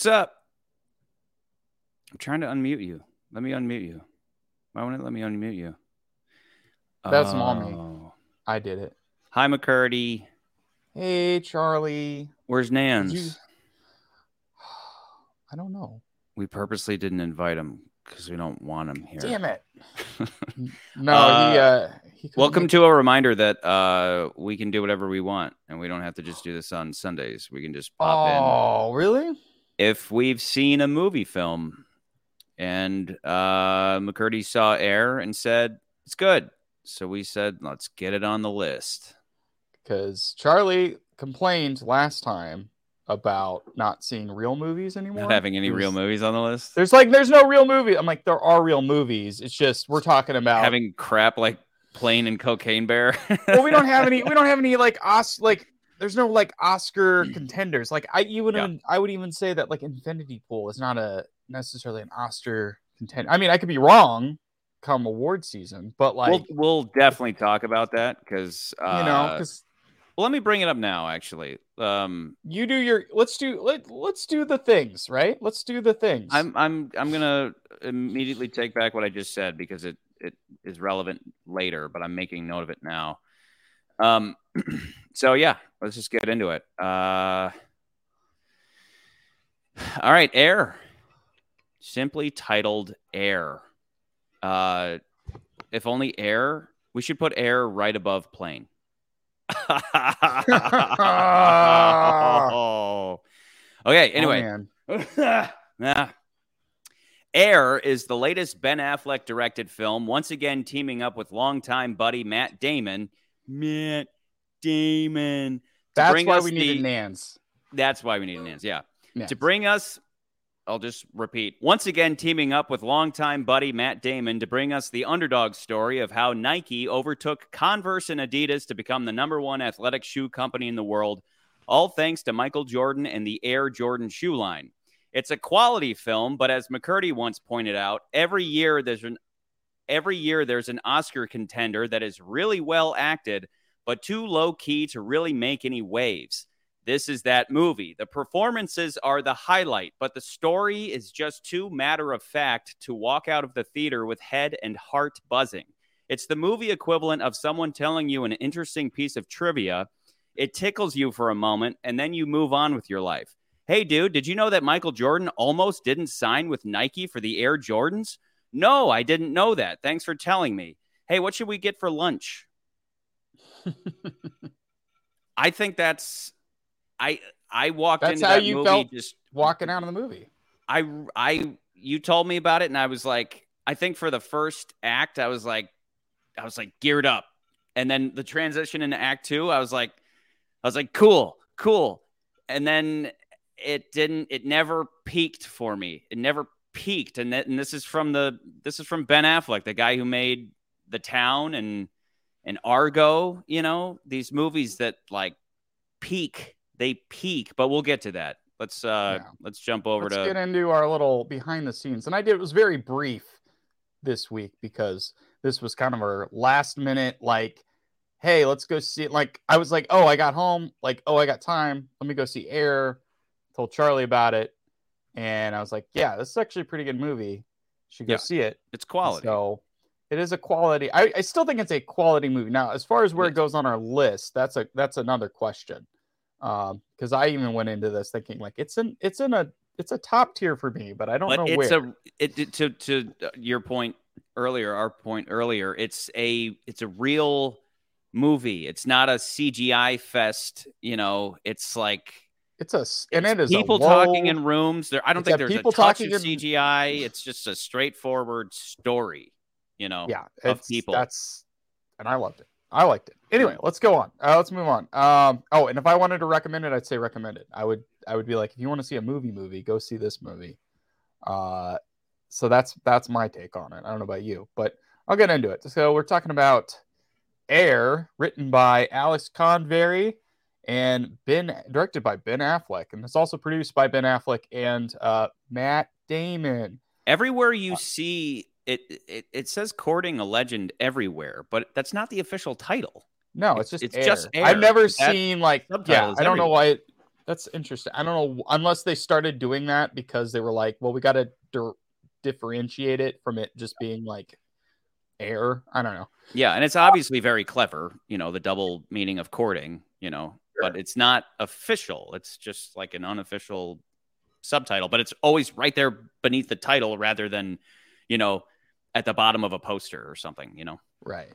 What's up? I'm trying to unmute you. Let me unmute you. Why won't it let me unmute you? That's mommy. Oh. I did it. Hi, McCurdy. Hey, Charlie. Where's Nans? You- I don't know. We purposely didn't invite him because we don't want him here. Damn it. no, Uh, he uh he Welcome make- to a reminder that uh, we can do whatever we want, and we don't have to just do this on Sundays. We can just pop in Oh, really? If we've seen a movie film. And uh, McCurdy saw Air and said it's good, so we said let's get it on the list. Because Charlie complained last time about not seeing real movies anymore. Not having any real movies on the list. There's like there's no real movie. I'm like, there are real movies. It's just we're talking about Having crap like Plane and Cocaine Bear. well, we don't have any. We don't have any like Os like. There's no like Oscar contenders. Like I even Yeah. I would even say that like Infinity Pool is not a necessarily an Oscar contender. I mean, I could be wrong come award season, but like we'll we'll definitely talk about that because uh, you know, because well, let me bring it up now. Actually, um, you do your let's do let let's do the things right. Let's do the things. I'm I'm I'm gonna immediately take back what I just said because it it is relevant later, but I'm making note of it now. Um, so yeah, let's just get into it. Uh, all right, Air, simply titled Air. Uh, if only Air, we should put Air right above Plane. oh. Okay. Oh, Anyway. Ah. Air is the latest Ben Affleck directed film, once again teaming up with longtime buddy Matt Damon. Matt Damon. That's why we the- needed Nans. That's why we need an answer. Yeah. Nans. To bring us, I'll just repeat once again, teaming up with longtime buddy Matt Damon to bring us the underdog story of how Nike overtook Converse and Adidas to become the number one athletic shoe company in the world, all thanks to Michael Jordan and the Air Jordan shoe line. It's a quality film, but as McCurdy once pointed out, every year there's an every year there's an Oscar contender that is really well acted, but too low key to really make any waves. This is that movie. The performances are the highlight, but the story is just too matter of fact to walk out of the theater with head and heart buzzing. It's the movie equivalent of someone telling you an interesting piece of trivia. It tickles you for a moment, and then you move on with your life. Hey, dude, did you know that Michael Jordan almost didn't sign with Nike for the Air Jordans? No, I didn't know that. Thanks for telling me. Hey, what should we get for lunch? I think that's I I walked That's into how that you movie felt? just Walking out of the movie. I I you told me about it and I was like I think for the first act I was like I was like geared up. And then the transition into act 2 I was like I was like cool, cool. And then it didn't it never peaked for me. It never peaked and that, and this is from the this is from Ben Affleck, the guy who made The Town and and Argo, you know, these movies that like peak, they peak, but we'll get to that. Let's uh Yeah. let's jump over Let's to get into our little behind the scenes. And I did it was very brief this week because this was kind of our last minute like hey, let's go see it. Like I was like, "Oh, I got home. Like, oh, I got time. Let me go see Air." Told Charlie about it, and I was like, "Yeah, this is actually a pretty good movie. You should go Yeah. see it." it's quality. So it is a quality. I, I still think it's a quality movie. Now, as far as where Yes. it goes on our list, that's a that's another question. Um, because I even went into this thinking like it's in it's in a it's a top tier for me, but I don't but know it's where. a it, to to your point earlier, our point earlier. It's a it's a real movie. It's not a CGI fest. You know, it's like It's a and it's it is people talking in rooms. There, I don't think there's people a touch talking of in- CGI. It's just a straightforward story. You know, yeah of people. That's and I loved it. I liked it. Anyway, let's go on. Uh, let's move on. Um, oh, and if I wanted to recommend it, I'd say recommend it. I would I would be like, if you want to see a movie, movie, go see this movie. Uh, so that's that's my take on it. I don't know about you, but I'll get into it. So we're talking about Air, written by Alex Convery and Ben, directed by Ben Affleck, and it's also produced by Ben Affleck and uh, Matt Damon. everywhere you see it, it, it says courting a legend everywhere, but that's not the official title. No, it's, It's- just it's Air. just Air. I've never That seen like yeah. I don't know why it That's interesting. I don't know unless they started doing that because they were like, well, we got to di- differentiate it from it just being like air. I don't know. Yeah, and it's obviously very clever, you know, the double meaning of courting, you know, sure. but it's not official. It's just like an unofficial subtitle, but it's always right there beneath the title rather than, you know, at the bottom of a poster or something, you know. Right.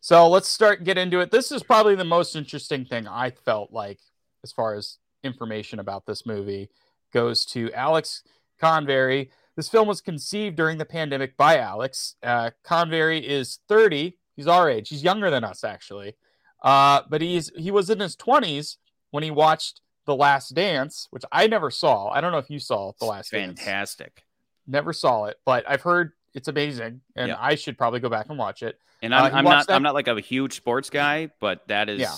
So let's start get into it. This is probably the most interesting thing I felt like as far as information about this movie goes to Alex Convery. This film was conceived during the pandemic by Alex. Uh, Convery is 30. He's our age. He's younger than us, actually. Uh, but he's he was in his 20s when he watched The Last Dance, which I never saw. I don't know if you saw The Last Fantastic. Dance. Fantastic. Never saw it, but I've heard it's amazing, and yeah. I should probably go back and watch it. And I'm, uh, I'm not that... I'm not like a huge sports guy, but that is yeah.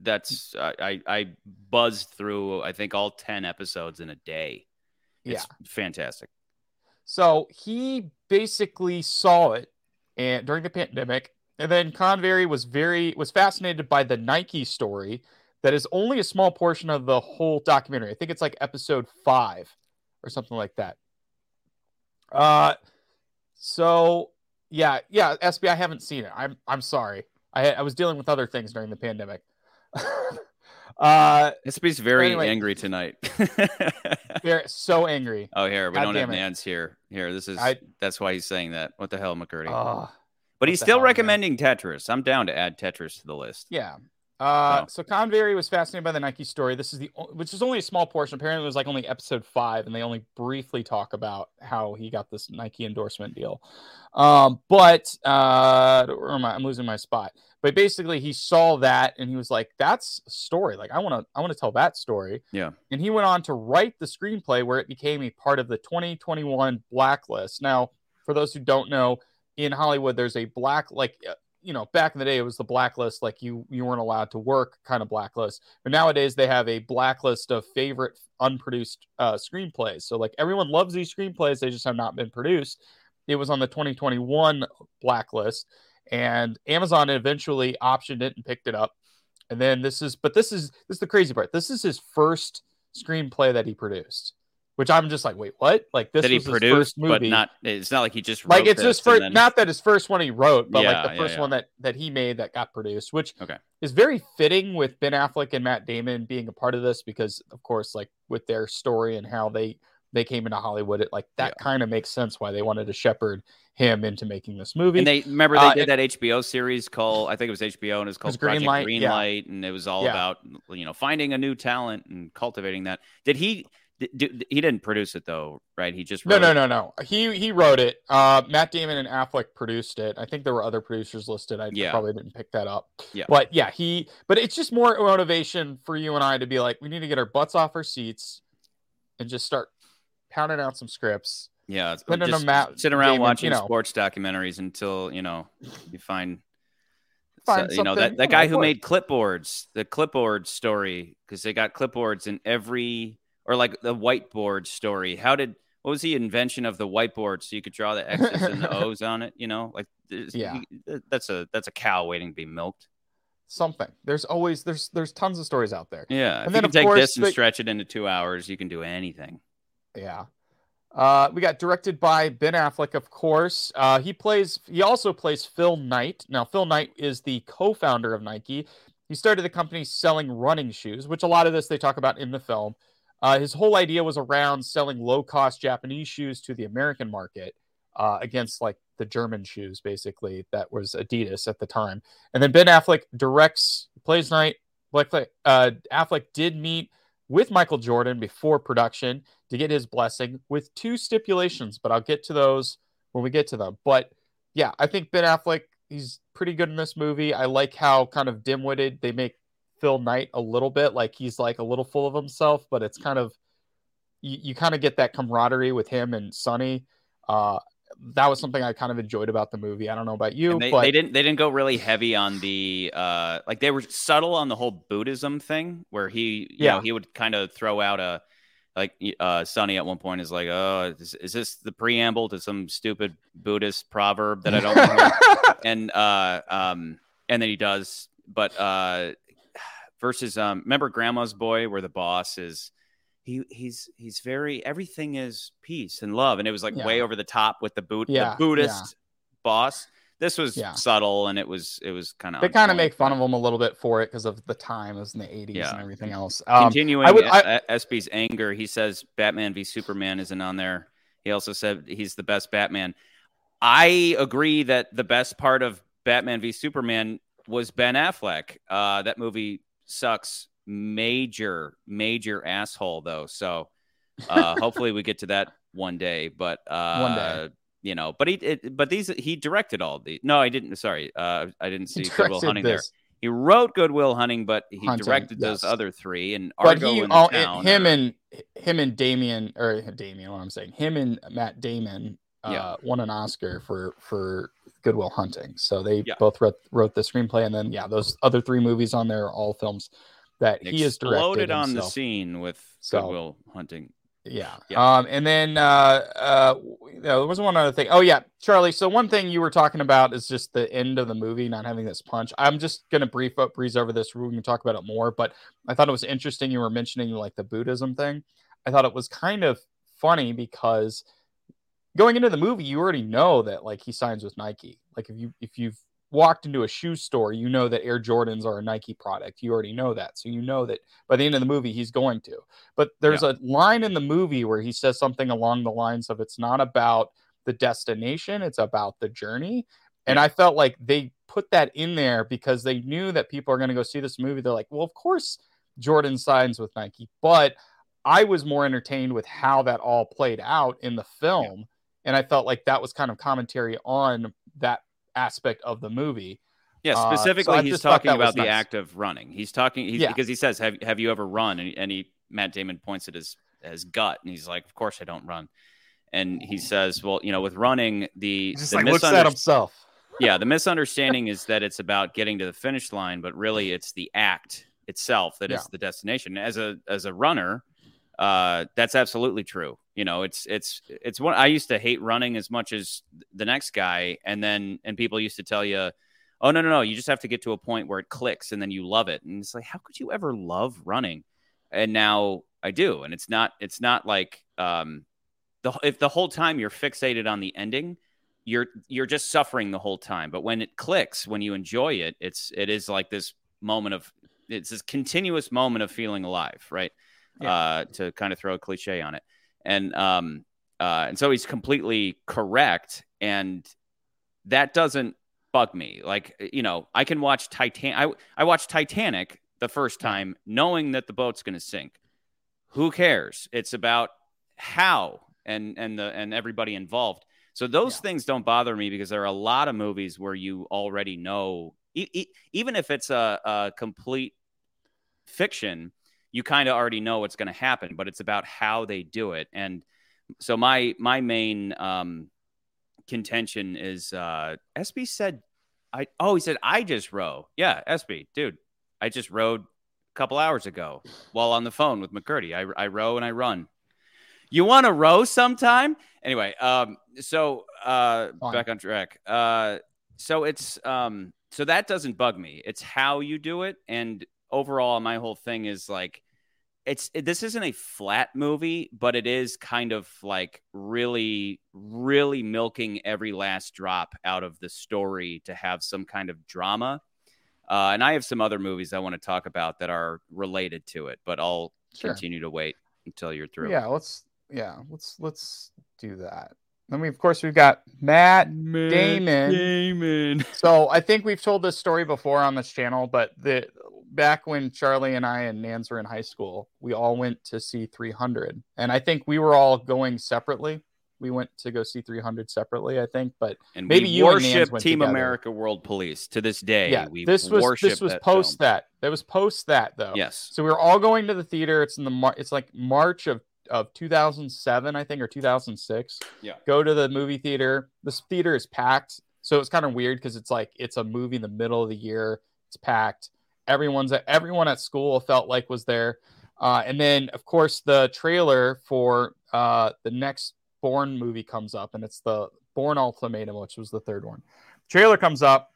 that's uh, I I buzzed through I think all ten episodes in a day. It's yeah, fantastic. So he basically saw it and during the pandemic, and then Convery was very was fascinated by the Nike story. That is only a small portion of the whole documentary. I think it's like episode five or something like that. Uh, so yeah, yeah, SB, I haven't seen it. I'm I'm sorry. I I was dealing with other things during the pandemic. uh SB's very anyway, angry tonight. they're so angry. Oh, here we God don't have Nance here. Here, this is I, that's why he's saying that. What the hell, McCurdy? Uh, but he's still hell, recommending man? Tetris. I'm down to add Tetris to the list. Yeah, uh, so Convery was fascinated by the Nike story. This is the which is only a small portion. Apparently, it was like only episode five, and they only briefly talk about how he got this Nike endorsement deal. Um, but uh, am I? I'm losing my spot. But basically, he saw that and he was like, "That's a story. Like, I want to, I want to tell that story." Yeah. And he went on to write the screenplay, where it became a part of the 2021 blacklist. Now, for those who don't know, in Hollywood, there's a black like uh, you know, back in the day, it was the blacklist, like you you weren't allowed to work kind of blacklist. But nowadays, they have a blacklist of favorite unproduced uh, screenplays. So like everyone loves these screenplays, they just have not been produced. It was on the 2021 blacklist, and Amazon eventually optioned it and picked it up. And then this is, but this is this is the crazy part. This is his first screenplay that he produced which I'm just like, wait, what? Like this that he produced, but not. It's not like he just like it's his first. Then... Not that his first one he wrote, but yeah, like the first yeah, one that that he made that got produced, which okay. is very fitting with Ben Affleck and Matt Damon being a part of this because, of course, like with their story and how they they came into Hollywood, it like that kind of makes sense why they wanted to shepherd him into making this movie. And they remember they uh, did that HBO series called I think it was HBO and it was called it was Project Greenlight, Greenlight, and it was all about you know finding a new talent and cultivating that. Did he? He didn't produce it though, right? He just no, no, no, no. He he wrote it. Uh, Matt Damon and Affleck produced it. I think there were other producers listed. I yeah. probably didn't pick that up. Yeah, but yeah, he. But it's just more motivation for you and I to be like, we need to get our butts off our seats and just start pounding out some scripts. Yeah, putting just Matt sit around Damon, watching you know, sports documentaries until you know you find. So, you know that, that guy who made clipboards, the clipboard story, because they got clipboards in every or like the whiteboard story. How did what was the invention of the whiteboard so you could draw the X's and the O's on it? You know, like yeah, that's a that's a cow waiting to be milked. Something. There's always there's there's tons of stories out there. Yeah, and if then you can take course, this and stretch it into two hours, you can do anything. Yeah. Uh, we got directed by Ben Affleck, of course. Uh, he plays. He also plays Phil Knight. Now, Phil Knight is the co-founder of Nike. He started the company selling running shoes, which a lot of this they talk about in the film. Uh, his whole idea was around selling low cost Japanese shoes to the American market uh, against like the German shoes, basically. That was Adidas at the time. And then Ben Affleck directs, plays Knight. Black, uh, Affleck did meet with Michael Jordan before production to get his blessing with two stipulations, but I'll get to those when we get to them. But yeah, I think Ben Affleck, he's pretty good in this movie. I like how kind of dim witted they make Phil Knight a little bit. Like he's like a little full of himself, but it's kind of you, you kind of get that camaraderie with him and Sonny. Uh, that was something I kind of enjoyed about the movie. I don't know about you, they, but they didn't they didn't go really heavy on the uh like they were subtle on the whole Buddhism thing where he you yeah. know he would kind of throw out a like uh Sonny at one point is like, oh, is, is this the preamble to some stupid Buddhist proverb that I don't know? and uh um and then he does, but uh versus um remember grandma's boy where the boss is he he's he's very everything is peace and love and it was like Yeah. way over the top with the boot Yeah, the buddhist boss this was Yeah. subtle and it was it was kind of They kind of make fun of him a little bit for it because of the time, it was in the 80s Yeah. and everything else. Um, continuing I would- I- SB's anger he says Batman v Superman isn't on there he also said he's the best Batman I agree that the best part of Batman v Superman was Ben Affleck. Uh, that movie sucks major, major asshole though. So uh, hopefully we get to that one day. But uh, One day. you know. But he, it, but these he directed all these. No, I didn't. Sorry, uh, I didn't see Good Will Hunting there. He wrote Good Will Hunting, but he Hunting, directed those other three and But Argo he, oh, town. him or- and him and Damien or Damien, what I'm saying, him and Matt Damon uh, Yeah. won an Oscar for for Good Will Hunting. So they Yeah. both wrote, wrote the screenplay, and then yeah, those other three movies on there are all films that he has directed on the scene with So- Good Will Hunting. Yeah. Yeah. Um, and then uh, uh, there was one other thing. Oh yeah, Charlie. So one thing you were talking about is just the end of the movie not having this punch. I'm just gonna brief up breeze over this. We can talk about it more, but I thought it was interesting. You were mentioning like the Buddhism thing. I thought it was kind of funny because going into the movie, you already know that like he signs with Nike. Like if you if you've walked into a shoe store, you know that Air Jordans are a Nike product. You already know that. So you know that by the end of the movie he's going to. But there's a line in the movie where he says something along the lines of it's not about the destination, it's about the journey. And I felt like they put that in there because they knew that people are going to go see this movie. They're like, well, of course Jordan signs with Nike. But I was more entertained with how that all played out in the film. And I felt like that was kind of commentary on that aspect of the movie. Yeah, Uh, so specifically, he's talking about the nice. act of running. He's talking he's, Yeah. because he says, "Have Have you ever run?" And, he- and he Matt Damon points at his his gut, and he's like, "Of course I don't run." And he says, "Well, you know, with running, the He just the like looks at himself. yeah, the misunderstanding is that it's about getting to the finish line, but really it's the act itself that is Yeah. the destination. As a as a runner, uh, that's absolutely true. You know, it's it's it's one I used to hate running as much as the next guy, and then and people used to tell you, "Oh no, no, no, you just have to get to a point where it clicks, and then you love it." And it's like, how could you ever love running? And now I do, and it's not it's not like um, the if the whole time you're fixated on the ending you're you're just suffering the whole time but when it clicks when you enjoy it it's it is like this moment of it's this continuous moment of feeling alive right Yeah. uh to kind of throw a cliche on it. And um uh and so he's completely correct and that doesn't bug me. Like you know i can watch titan i i watched titanic the first time knowing that the boat's going to sink. Who cares? It's about how and and the and everybody involved. So those Yeah. things don't bother me because there are a lot of movies where you already know, e- e- even if it's a, a complete fiction, you kind of already know what's going to happen. But it's about how they do it. And so my my main um, contention is uh, SB said, I oh he said I just row. Yeah, SB, dude, I just rowed a couple hours ago while on the phone with McCurdy. I I row and I run. You want to row sometime? Anyway, um, so uh, Fine. back on track. Uh, so it's um, so that doesn't bug me. It's how you do it, and overall, my whole thing is like, it's this isn't a flat movie, but it is kind of like really, really milking every last drop out of the story to have some kind of drama. Uh, and I have some other movies I want to talk about that are related to it, but I'll Sure. continue to wait until you're through. Yeah, let's yeah, let's let's do that. Then we of course we've got Matt Damon. Damon. So I think we've told this story before on this channel, but the back when Charlie and I and Nans were in high school, we all went to see 300, and I think we were all going separately. We went to go see 300 separately, I think, but And Maybe we you and Nans worship Team together. America World Police to this day. yeah, we this was this was that post film. that. That was post that though. Yes. So we were all going to the theater. It's in the Mar- it's like March of of 2007, I think, or 2006. Yeah. Go to the movie theater. This theater is packed, so it's kind of weird because it's like it's a movie in the middle of the year. It's packed. Everyone's at everyone at school felt like was there. Uh, and then of course the trailer for uh, the next Bourne movie comes up, and it's the Bourne Ultimatum, which was the third one. Trailer comes up.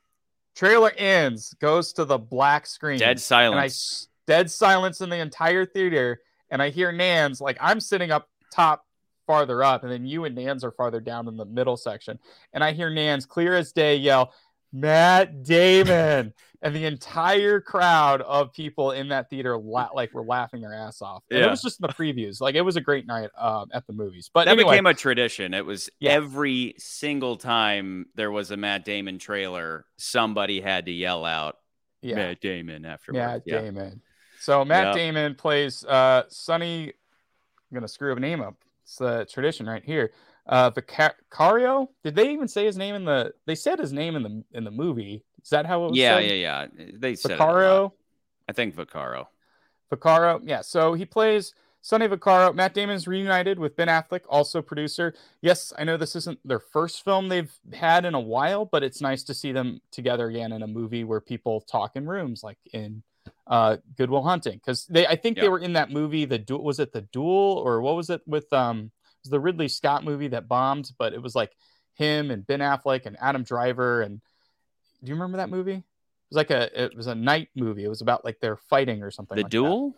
Trailer ends, goes to the black screen Dead and I silence. dead silence in the entire theater, and I hear Nans like I'm sitting up top farther up, and then you and Nans are farther down in the middle section, and I hear Nans clear as day yell, Matt Damon. and the entire crowd of people in that theater la- like were laughing their ass off. And Yeah. It was just in the previews. Like it was a great night um, at the movies. But That anyway, became a tradition. It was Yeah. every single time there was a Matt Damon trailer, somebody had to yell out yeah, Matt Damon after Matt yeah. Damon. So Matt. Damon plays uh, Sonny. I'm gonna screw a name up. It's the tradition right here. Uh, Vicario. Did they even say his name in the? They said his name in the in the movie. Is that how it was? Yeah, said? yeah, yeah. They said it a lot. Vicario. I think Vicaro. Vaccaro. Yeah, so he plays Sonny Vaccaro. Matt Damon's reunited with Ben Affleck, also producer. Yes, I know this isn't their first film they've had in a while, but it's nice to see them together again in a movie where people talk in rooms, like in uh, Good Will Hunting. Because they, I think Yeah. they were in that movie. The duel was it the Duel or what was it with um? Was the Ridley Scott movie that bombed, but it was like him and Ben Affleck and Adam Driver. And do you remember that movie? It was like a it was a night movie. It was about like they're fighting or something. The like that. duel?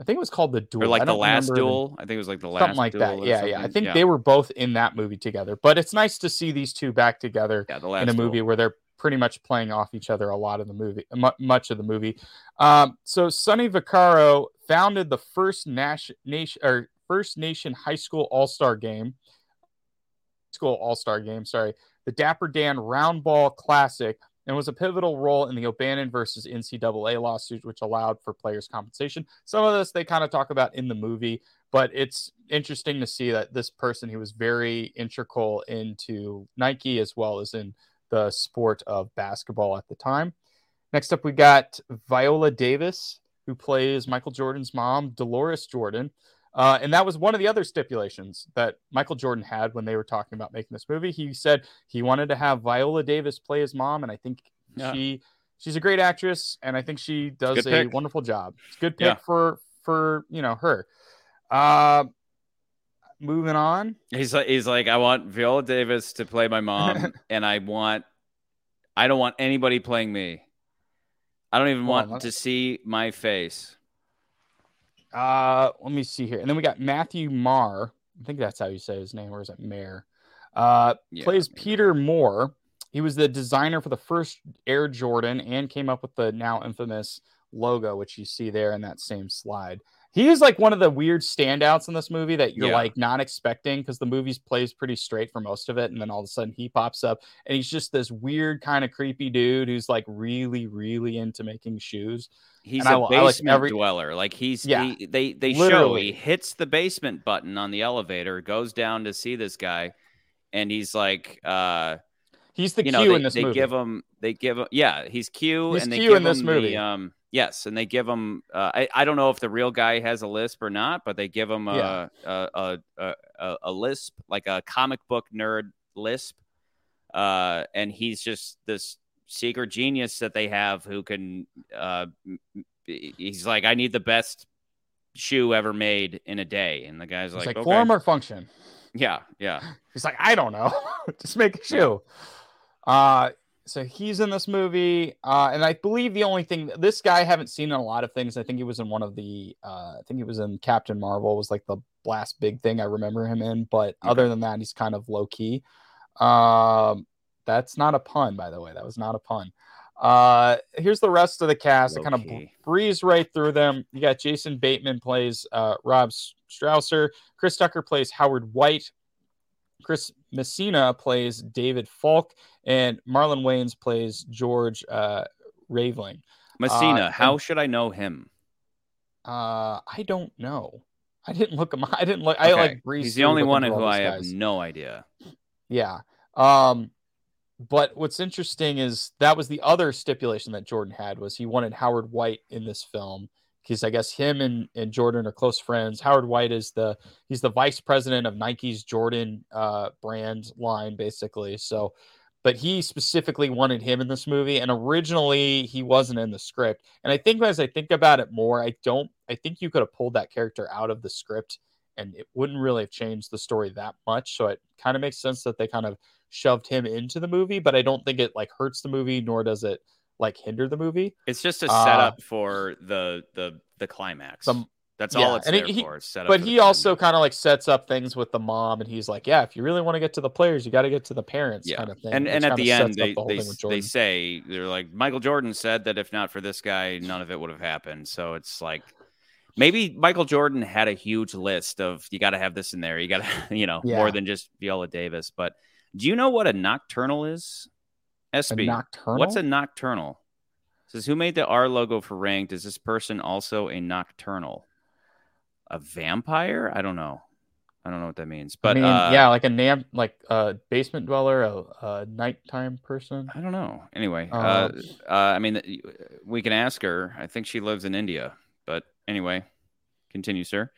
I think it was called the duel. Or like I the last the- duel? I think it was like the last something like duel that. Yeah, yeah. I think yeah. they were both in that movie together. But it's nice to see these two back together yeah, in a duel. movie where they're pretty much playing off each other a lot of the movie, mu- much of the movie. Um, so Sonny Vaccaro founded the first nation, nation or First Nation High School All Star Game, school All Star Game. Sorry, the Dapper Dan Round Ball Classic, and was a pivotal role in the O'Bannon versus NCAA lawsuit, which allowed for players' compensation. Some of this they kind of talk about in the movie, but it's interesting to see that this person who was very integral into Nike as well as in the sport of basketball at the time. Next up, we got Viola Davis, who plays Michael Jordan's mom, Dolores Jordan. Uh, and that was one of the other stipulations that Michael Jordan had when they were talking about making this movie. He said he wanted to have Viola Davis play his mom, and I think Yeah. she she's a great actress, and I think she does a wonderful job. It's a good pick Yeah. for for you know her. Uh, moving on. He's like, he's like, I want Viola Davis to play my mom, and I want, I don't want anybody playing me. I don't even Hold want let- to see my face. Uh, let me see here. And then we got Matthew Maher. I think that's how you say his name, or is it Mayer? Uh, Yeah, plays maybe. Peter Moore. He was the designer for the first Air Jordan and came up with the now infamous logo, which you see there in that same slide. He is like one of the weird standouts in this movie that you're Yeah. like not expecting because the movie plays pretty straight for most of it, and then all of a sudden he pops up and he's just this weird kind of creepy dude who's like really, really into making shoes. He's And I a li- I like basement every- dweller. Like he's Yeah, he, they they show literally. he hits the basement button on the elevator, goes down to see this guy, and he's like, uh, He's the you Q know, they, in this they movie. give him they give him yeah he's Q He's and they Q give in this him movie. the um yes and they give him uh, I I don't know if the real guy has a lisp or not but they give him a Yeah. a, a, a, a lisp like a comic book nerd lisp uh and he's just this secret genius that they have who can uh he's like I need the best shoe ever made in a day and the guy's like, like, okay. form or function. yeah yeah He's like, I don't know. Just make a shoe. Uh so he's in this movie. Uh and I believe the only thing this guy I haven't seen in a lot of things. I think he was in one of the uh I think he was in Captain Marvel was like the last big thing I remember him in, but Okay. other than that, he's kind of low key. Um that's not a pun, by the way. That was not a pun. Uh here's the rest of the cast. I kind of Low-key. breeze right through them. You got Jason Bateman plays uh Rob Strasser, Chris Tucker plays Howard White, Chris Messina plays David Falk, and Marlon Wayans plays George uh, Raveling. Messina Uh, how and- should I know him Uh, I don't know. I didn't look him. I didn't look. I like breezed he's the only one who I these have no idea Yeah. Um, but what's interesting is that was the other stipulation that Jordan had was he wanted Howard White in this film because I guess him and, and Jordan are close friends. Howard White is the he's the vice president of Nike's Jordan uh, brand line basically. So, but he specifically wanted him in this movie, and originally he wasn't in the script. And I think as I think about it more, I don't. I think you could have pulled that character out of the script and it wouldn't really have changed the story that much. So it kind of makes sense that they kind of shoved him into the movie, but I don't think it like hurts the movie, nor does it like hinder the movie. It's just a Uh, setup for the the the climax. The- That's yeah, all it's and there he- for. set up But he also kind of like sets up things with the mom, and he's like, "Yeah, if you really want to get to the players, you got to get to the parents," Yeah. kind of thing. and and at the end they the they, they say they're like Michael Jordan said that if not for this guy, none of it would have happened. So it's like maybe Michael Jordan had a huge list of you got to have this in there. You got to you know Yeah. more than just Viola Davis. But do you know what a nocturnal is? A SB. nocturnal. What's a nocturnal? It says who made the R logo for ranked? Is this person also a nocturnal? A vampire? I don't know. I don't know what that means. But I mean, uh, yeah, like a nam, like a basement dweller, a, a nighttime person. I don't know. Anyway, uh, Um, uh, I mean, we can ask her. I think she lives in India. But anyway, continue, sir.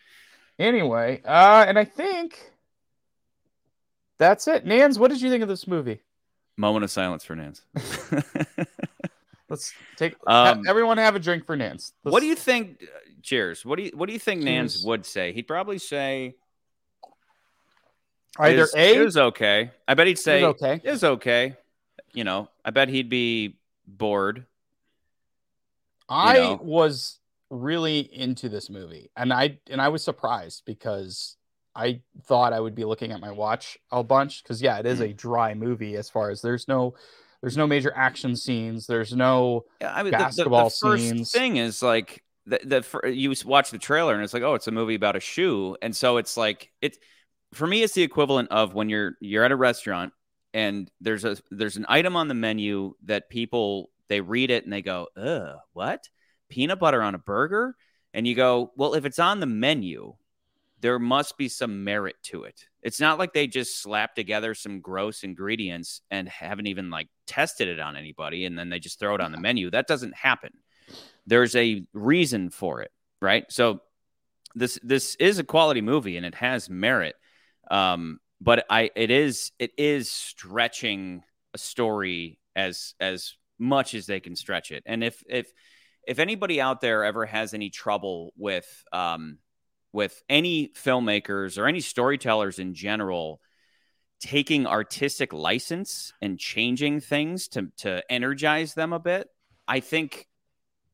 Anyway, uh, and I think that's it. Nans, what did you think of this movie? Moment of silence for Nance. Let's take Um, everyone have a drink for Nance. Let's- what do you think? Cheers. What do you What do you think Nance would say? He'd probably say either "Is- A is okay. I bet he'd say is okay. Is okay. You know, I bet he'd be bored. I know. was really into this movie, and I and I was surprised because I thought I would be looking at my watch a bunch because yeah, it is a mm. dry movie as far as there's no there's no major action scenes. There's no Yeah, I mean, the- the- the, Basketball first scenes. thing is like the, the you watch the trailer and it's like, oh, it's a movie about a shoe, and so it's like it's for me, it's the equivalent of when you're you're at a restaurant and there's a there's an item on the menu that people they read it and they go, ugh, what? Peanut butter on a burger? And you go, well, if it's on the menu, there must be some merit to it. It's not like they just slap together some gross ingredients and haven't even like tested it on anybody and then they just throw it on the menu. That doesn't happen. There's a reason for it, right? So this this is a quality movie and it has merit. Um, but I it is it is stretching a story as as much as they can stretch it. And if if if anybody out there ever has any trouble with um with any filmmakers or any storytellers in general taking artistic license and changing things to to energize them a bit, I think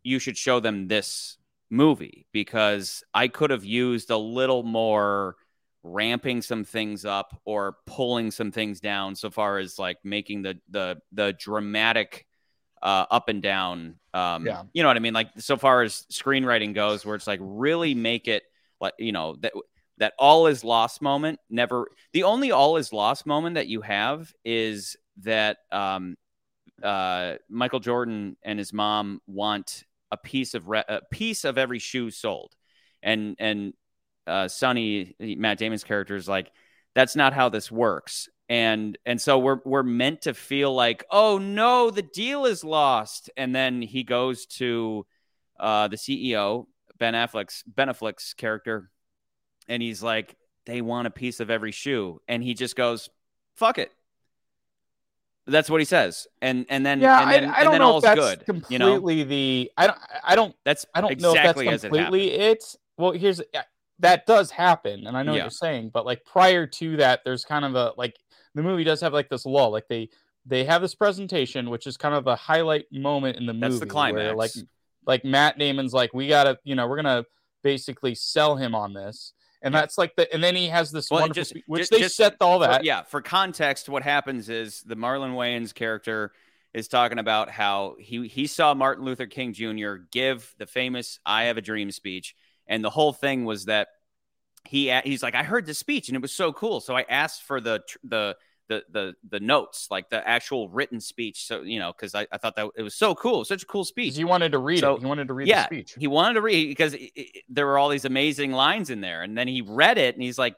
you should show them this movie because I could have used a little more ramping some things up or pulling some things down so far as like making the the the dramatic uh, up and down um Yeah. you know what i mean like so far as screenwriting goes where it's like really make it like you know that that all is lost moment never the only all is lost moment that you have is that um uh michael jordan and his mom want a piece of re- a piece of every shoe sold. And and uh sonny matt damon's character is like that's not how this works. And and so we're we're meant to feel like oh no the deal is lost. And then he goes to uh the ceo ben affleck's ben affleck's character and he's like they want a piece of every shoe and he just goes fuck it that's what he says and and then yeah, and then, I, I and don't then know all's if that's good completely you know the I don't I don't that's I don't exactly know if that's completely it. Well, here's uh, that does happen, and I know what you're saying, but like prior to that, there's kind of a like the movie does have like this lull. Like they they have this presentation, which is kind of a highlight moment in the movie. That's the Where, like climax. Like Matt Damon's like, we gotta, you know, we're gonna basically sell him on this. And Yeah. that's like the, and then he has this Well, wonderful, just- spe- which just- they just set all For- that. yeah, for context, what happens is the Marlon Wayans character is talking about how he he saw Martin Luther King Jr. give the famous "I Have a Dream" speech, and the whole thing was that he he's like, I heard the speech and it was so cool, so I asked for the the the the the notes, like the actual written speech, so you know, because I, I thought that it was so cool, such a cool speech. He wanted to read So, it. He wanted to read yeah, the speech. He wanted to read because it, it- there were all these amazing lines in there, and then he read it, and he's like,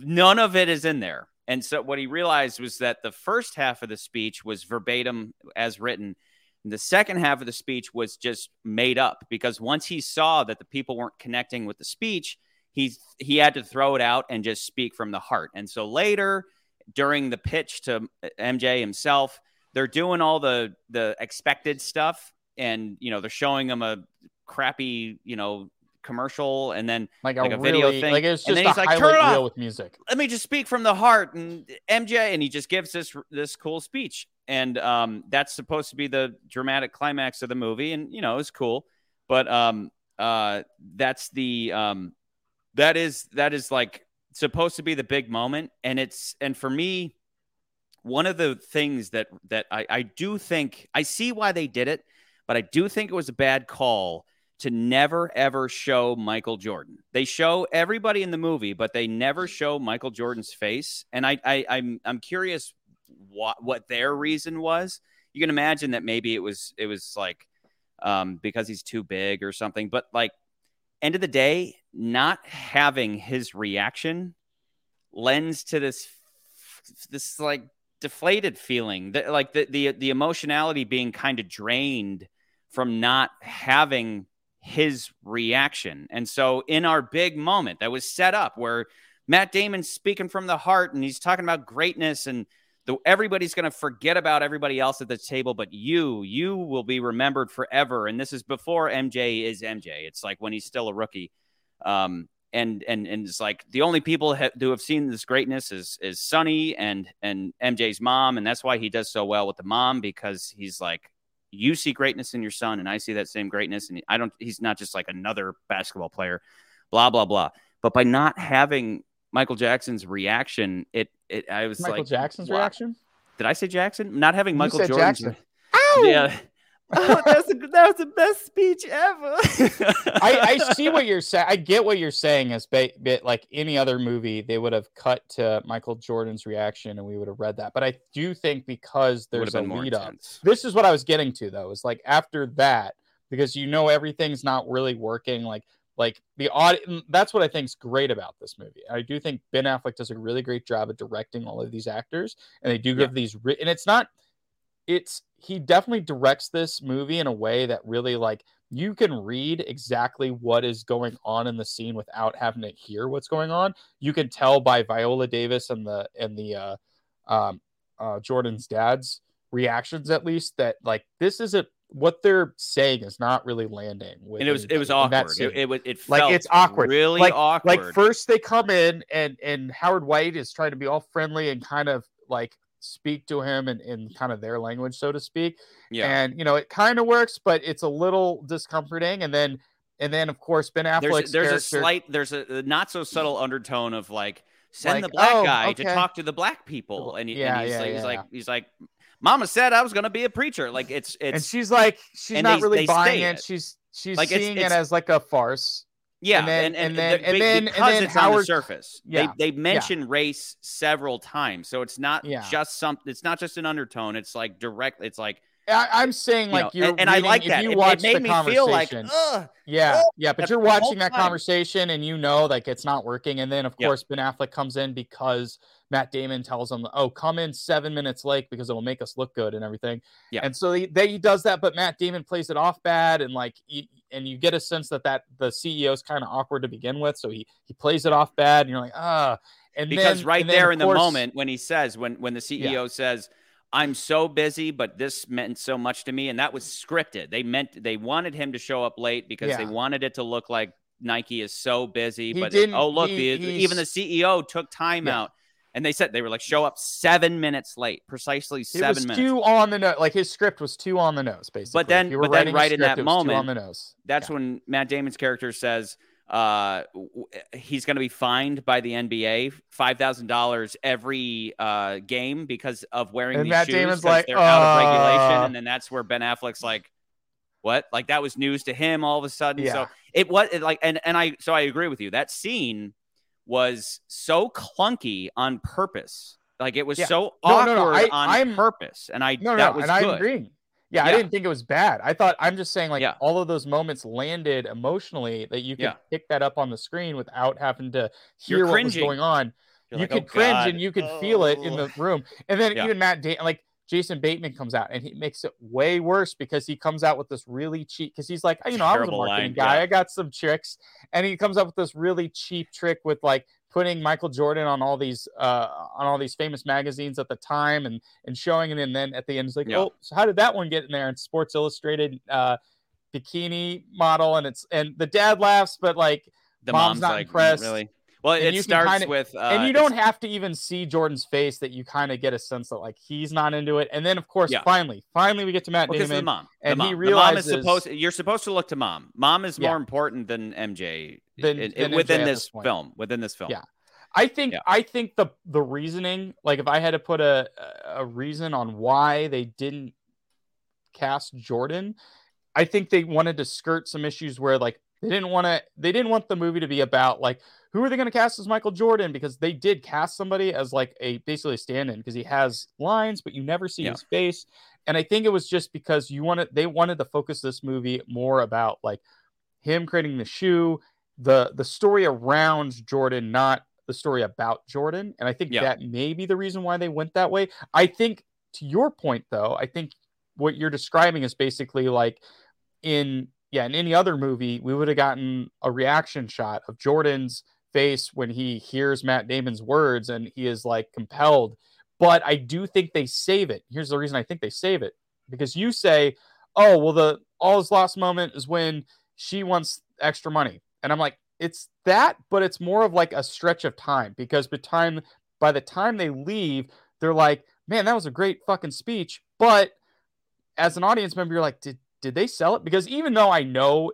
none of it is in there. And so what he realized was that the first half of the speech was verbatim as written. And the second half of the speech was just made up because once he saw that the people weren't connecting with the speech, he's he had to throw it out and just speak from the heart. And so later, during the pitch to MJ himself, they're doing all the the expected stuff, and you know they're showing him a crappy you know commercial, and then like, like a, a video thing, like it's and just then a he's like, "Turn highlight it reel off." with music. let me just speak from the heart and MJ and he just gives this this cool speech and um, that's supposed to be the dramatic climax of the movie, and you know it's cool, but um, uh, that's the um, that is that is like supposed to be the big moment, and it's and for me, one of the things that that I, I do think I see why they did it, but I do think it was a bad call to never ever show Michael Jordan. They show everybody in the movie, but they never show Michael Jordan's face. And I, I I'm I'm curious what what their reason was. You can imagine that maybe it was it was like um, because he's too big or something. But like end of the day, not having his reaction lends to this this like deflated feeling that like the the the emotionality being kind of drained from not having his reaction. And so in our big moment that was set up where Matt Damon's speaking from the heart and he's talking about greatness and everybody's going to forget about everybody else at the table, but you, you will be remembered forever. And this is before MJ is MJ. It's like when he's still a rookie. Um, and and and it's like the only people ha- who have seen this greatness is is Sonny and and MJ's mom, and that's why he does so well with the mom because he's like, you see greatness in your son, and I see that same greatness, and I don't. He's not just like another basketball player, blah blah blah. But by not having Michael Jackson's reaction, it it I was Michael like Jackson's wow. reaction. Did I say Jackson? Not having You Michael said Jordan's. Jackson. Yeah. Oh, that's a, that was the best speech ever. I, I see what you're saying. I get what you're saying. As ba- bit like any other movie, they would have cut to Michael Jordan's reaction, and we would have read that. But I do think because there's a been more lead up. This is what I was getting to, though. Is like after that, because you know everything's not really working. Like like the odd. That's what I think's great about this movie. I do think Ben Affleck does a really great job of directing all of these actors, and they do give these. Ri- and it's not. It's he definitely directs this movie in a way that really like you can read exactly what is going on in the scene without having to hear what's going on. You can tell by Viola Davis and the and the uh, um, uh, Jordan's dad's reactions, at least, that like this isn't what they're saying is not really landing. With and it was it was anybody in that awkward. It, it was it Like, it's awkward. really Like- awkward. like first they come in and and Howard White is trying to be all friendly and kind of like speak to him in, in kind of their language, so to speak. yeah. And you know, it kind of works, but it's a little discomforting. And then and then of course Ben Affleck's there's there's a slight there's a, not so subtle undertone of like send Like, the black oh, guy to talk to the black people and, he, Yeah, and he's, yeah, like, he's like he's like mama said i was going to be a preacher like it's it's and she's like she's not they- really they buying it. it. She's she's Like, it's- seeing it's- it as like a farce. Yeah and then- and, and, and then- and then- and because then it's on the surface Yeah, they they mention race several times so it's not Yeah. just some it's not just an undertone it's like direct it's like I, I'm saying you like know, you're and, and i reading- like if that You it, it made the me feel like ugh Yeah, Oh, yeah, but you're watching that time. conversation and you know like it's not working. And then of Yeah. course Ben Affleck comes in because Matt Damon tells him, "Oh, come in seven minutes late because it will make us look good and everything." Yeah. and so he, they, he does that, but Matt Damon plays it off bad, and like, and you get a sense that that the CEO is kind of awkward to begin with, so he he plays it off bad, and you're like, ah, and because then, right and there in the moment when he says when when the CEO says I'm so busy but this meant so much to me and that was scripted. They meant they wanted him to show up late because they wanted it to look like Nike is so busy He but oh look he- the, even the CEO took time Yeah. out and they said they were like show up 7 minutes late precisely It 7 was minutes too on the nose. Like his script was too on the nose, basically. But then- but then right in script, that it was too moment, on the nose. that's Yeah. when Matt Damon's character says uh he's going to be fined by the NBA $5,000 every uh game because of wearing And these Matt shoes Damon's like, they're out of regulation "Uh." and then that's where Ben Affleck's like what like that was news to him all of a sudden Yeah. so it was it like and and I so I agree with you that scene was so clunky on purpose like it was Yeah. so No, awkward no, no, I- on I'm- purpose and I No, that was and good agreeing. Yeah, I didn't think it was bad. I thought I'm just saying like Yeah. all of those moments landed emotionally that you could Yeah. pick that up on the screen without having to hear what was going on. You're you like, could "Oh, cringe God. and you could feel it in oh. the room. And then Yeah. even Matt da- like Jason Bateman comes out and he makes it way worse because he comes out with this really cheap because he's like, you know, I was a marketing line, guy. yeah. I got some tricks. And he comes up with this really cheap trick with like putting Michael Jordan on all these uh on all these famous magazines at the time and and showing it and then at the end it's like, Yeah. oh, so how did that one get in there? And Sports Illustrated uh bikini model and it's and the dad laughs, but like the Mom's mom's, not like impressed. really Well, And it starts kinda- with, uh, and you don't have to even see Jordan's face that you kind of get a sense that like he's not into it. And then of course, Yeah. finally, finally we get to Matt Well, of the Damon. mom. The and he mom. The mom is realizes- supposed. You're supposed to look to mom. Mom is Yeah. more important than MJ Than- in- than within MJ this this film. Within this film. Yeah. I think Yeah. I think the the reasoning, like if I had to put a a reason on why they didn't cast Jordan, I think they wanted to skirt some issues where like they didn't want to they didn't want the movie to be about like who are they going to cast as Michael Jordan because they did cast somebody as like a basically a stand-in because he has lines but you never see Yeah. his face and I think it was just because you wanted they wanted to focus this movie more about like him creating the shoe the the story around Jordan not the story about Jordan and I think Yeah. that may be the reason why they went that way I think to your point though I think what you're describing is basically like in yeah in any other movie we would have gotten a reaction shot of jordan's face when he hears matt damon's words and he is like compelled. But i do think they save it. Here's the reason i think they save it. Because you say oh well the all is lost moment is when she wants extra money. And i'm like it's that but it's more of like a stretch of time. Because by time by the time they leave they're like man that was a great fucking speech. But as an audience member you're like did did they sell it? Because even though i know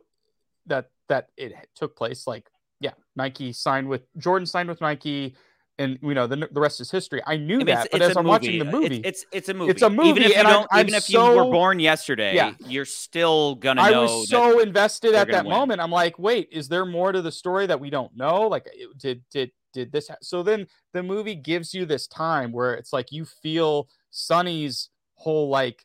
that that it took place like yeah nike signed with jordan signed with nike and you know the, the rest is history i knew I mean, that it's, but it's as I'm watching the movie It's, it's a movie. It's a movie, Even if you and I'm- don't, I'm even if you were born yesterday, Yeah. you're still gonna I know. was so invested at that win. moment. I'm like, wait, is there more to the story that we don't know? Like, did did did this? Ha-? So then the movie gives you this time where it's like you feel Sonny's whole like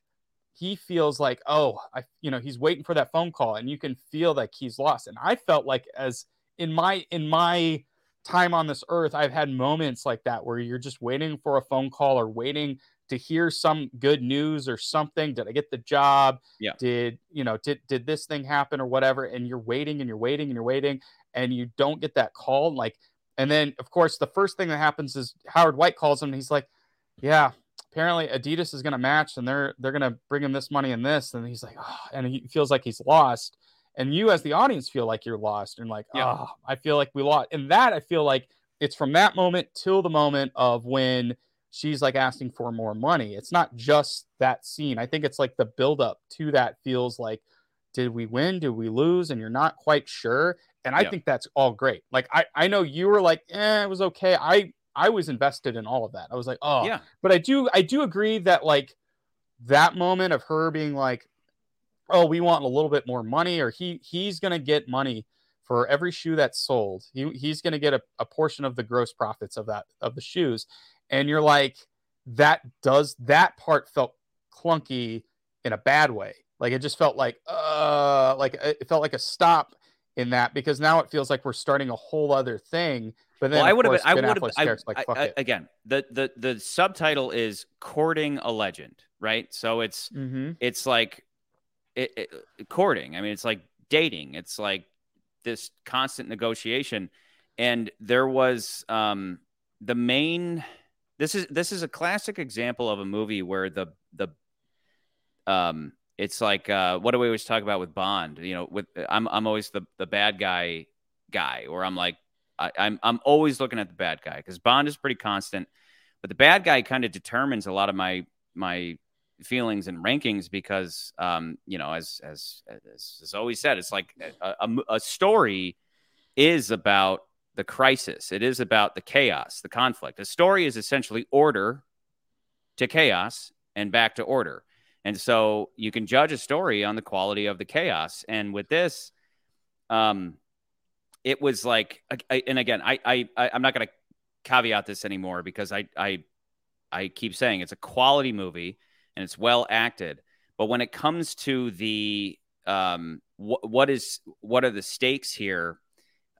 he feels like, oh, I you know he's waiting for that phone call, and you can feel like he's lost. And I felt like as in my in my time on this earth, I've had moments like that where you're just waiting for a phone call or waiting to hear some good news or something. Did I get the job? Yeah. Did you know? Did did this thing happen or whatever? And you're waiting and you're waiting and you're waiting, and you don't get that call. Like, and then of course the first thing that happens is Howard White calls him. and He's like, "Yeah, apparently Adidas is going to match, and they're they're going to bring him this money and this." And he's like, oh, and he feels like he's lost. And you, as the audience, feel like you're lost, and like, Yeah. oh, I feel like we lost. And that I feel like it's from that moment till the moment of when she's like asking for more money. It's not just that scene. I think it's like the buildup to that feels like, did we win? Did we lose? And you're not quite sure. And I Yeah. think that's all great. Like I, I know you were like, eh, it was okay. I, I was invested in all of that. I was like, oh, Yeah. but I do, I do agree that like that moment of her being like, oh, we want a little bit more money, or he, he's gonna get money for every shoe that's sold. He, he's gonna get a, a portion of the gross profits of that of the shoes and you're like that does that part felt clunky in a bad way like it just felt like uh like it felt like a stop in that because now it feels like we're starting a whole other thing but then Well, I would have been. I would have. I, like I- fuck I- it again, the the the subtitle is "Courting a Legend," right? So it's mm-hmm. it's like it, it, courting. I mean, it's like dating. It's like this constant negotiation. And there was um, the main. This is this is a classic example of a movie where the the um it's like uh, what do we always talk about with Bond? You know, with I'm I'm always the the bad guy guy, or I'm like I, I'm I'm always looking at the bad guy because Bond is pretty constant, but the bad guy kind of determines a lot of my my feelings and rankings because um you know as as as, as always said it's like a, a, a story is about the crisis. It is about the chaos the conflict. A story is essentially order to chaos and back to order. And so you can judge a story on the quality of the chaos. And with this um it was like I, and again I, I i'm not going to caveat this anymore because i i i keep saying it's a quality movie and it's well acted. But when it comes to the um wh- what is what are the stakes here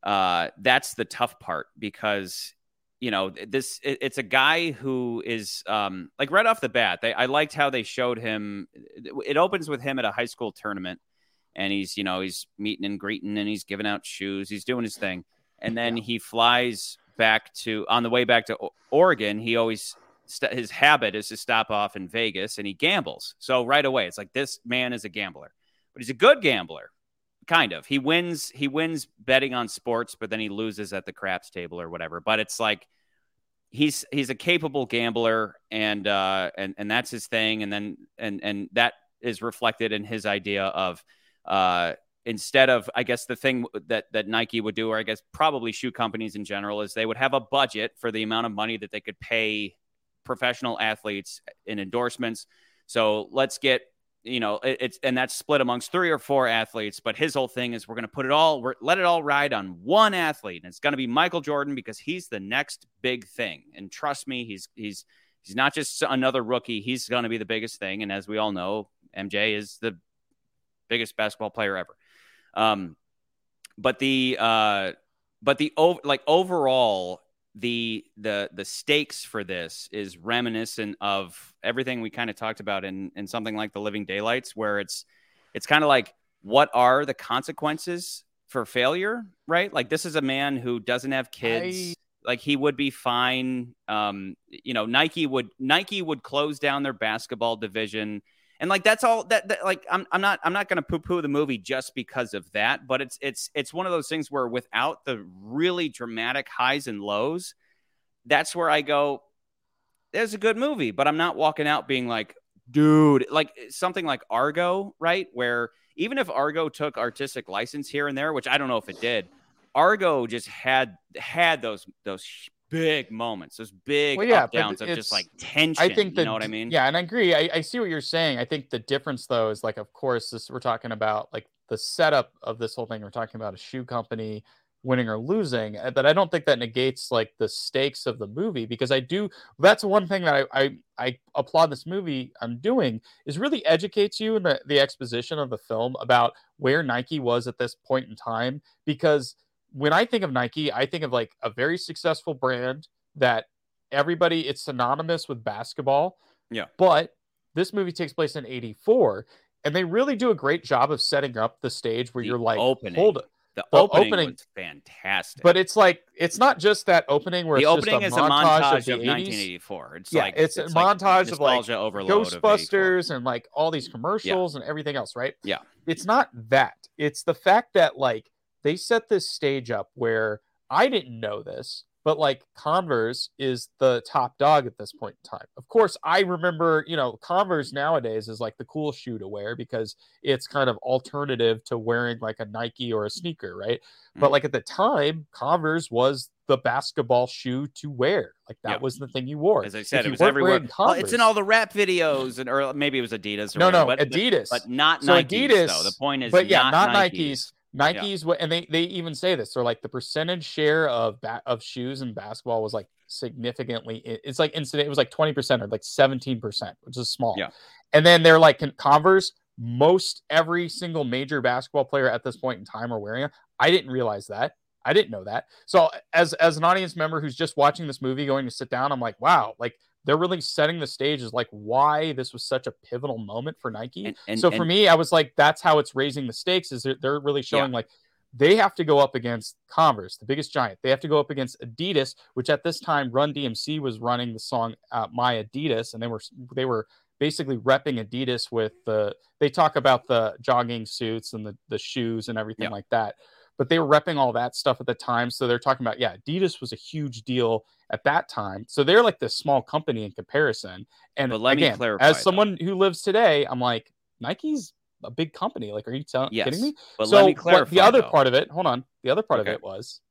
uh that's the tough part because you know this it, it's a guy who is um like right off the bat they i liked how they showed him it opens with him at a high school tournament and he's you know he's meeting and greeting and he's giving out shoes he's doing his thing. And then he flies back to on the way back to O- oregon he always st- his habit is to stop off in vegas and he gambles so right away it's like this man is a gambler but he's a good gambler kind of. He wins. He wins betting on sports, but then he loses at the craps table or whatever. But it's like he's he's a capable gambler, and uh, and and that's his thing. And then and and that is reflected in his idea of uh, instead of I guess the thing that that Nike would do, or I guess probably shoe companies in general, is they would have a budget for the amount of money that they could pay professional athletes in endorsements. So let's get you know it, it's and that's split amongst three or four athletes. But his whole thing is we're going to put it all we're, let it all ride on one athlete, and it's going to be Michael Jordan because he's the next big thing. And trust me, he's he's he's not just another rookie. He's going to be the biggest thing. And as we all know, MJ is the biggest basketball player ever. Um, but the uh, but the over like overall the the the stakes for this is reminiscent of everything we kind of talked about in in something like the living daylights where it's it's kind of like what are the consequences for failure right? Like this is a man who doesn't have kids. I... like he would be fine. Um you know nike would nike would close down their basketball division and like that's all that, that like I'm, I'm not i'm not going to poo-poo the movie just because of that but it's it's it's one of those things where without the really dramatic highs and lows that's where i go there's a good movie but i'm not walking out being like dude like something like argo right? Where even if argo took artistic license here and there which i don't know if it did argo just had had those those big moments, those big well, yeah, up downs of just like tension. I think that, you know what I mean? Yeah, and I agree. I, I see what you're saying. I think the difference though is like, of course, this we're talking about like the setup of this whole thing. We're talking about a shoe company winning or losing uh, but i don't think that negates like the stakes of the movie because i do that's one thing that i i, I applaud this movie i'm doing is really educates you in the, the exposition of the film about where nike was at this point in time because when I think of Nike, I think of like a very successful brand that everybody it's synonymous with basketball. Yeah. But this movie takes place in 84 and they really do a great job of setting up the stage where the you're like opening. hold it. The, the opening, opening was fantastic. But it's like it's not just that opening where the opening a is montage a montage of, of 1984. It's yeah, like it's, it's a like montage of like Ghostbusters and like all these commercials yeah. and everything else, right? Yeah. It's not that. It's the fact that like they set this stage up where I didn't know this, but like Converse is the top dog at this point in time. Of course, I remember, you know, Converse nowadays is like the cool shoe to wear because it's kind of alternative to wearing like a Nike or a sneaker, right? Mm-hmm. But like at the time, Converse was the basketball shoe to wear. Like that was the thing you wore. As I said, it was everywhere. Converse, well, it's in all the rap videos, and or maybe it was Adidas. no, whatever, no, but, Adidas, but not so Nikes. Adidas. Though the point is, but yeah, not, not Nikes. Nikes. Nike's yeah. and they they even say this. They're like the percentage share of ba- of shoes in basketball was like significantly. It's like incident. It was like twenty percent or like seventeen percent, which is small. Yeah. And then they're like Converse. Most every single major basketball player at this point in time are wearing it. I didn't realize that. I didn't know that. So as as an audience member who's just watching this movie, going to sit down, I'm like, wow, like they're really setting the stage as like why this was such a pivotal moment for Nike. And, and, so for and, me, I was like, that's how it's raising the stakes. Is they're, they're really showing yeah. like they have to go up against Converse, the biggest giant. They have to go up against Adidas, which at this time Run DMC was running the song uh, "My Adidas," and they were they were basically repping Adidas with the. They talk about the jogging suits and the the shoes and everything yeah. like that but they were repping all that stuff at the time. So they're talking about, yeah, Adidas was a huge deal at that time. So they're like this small company in comparison. And but let again, me clarify, as someone though. who lives today, I'm like, Nike's a big company. Like, are you telling yes, kidding me? But so let me clarify, the other though. part of it, hold on. The other part okay. of it was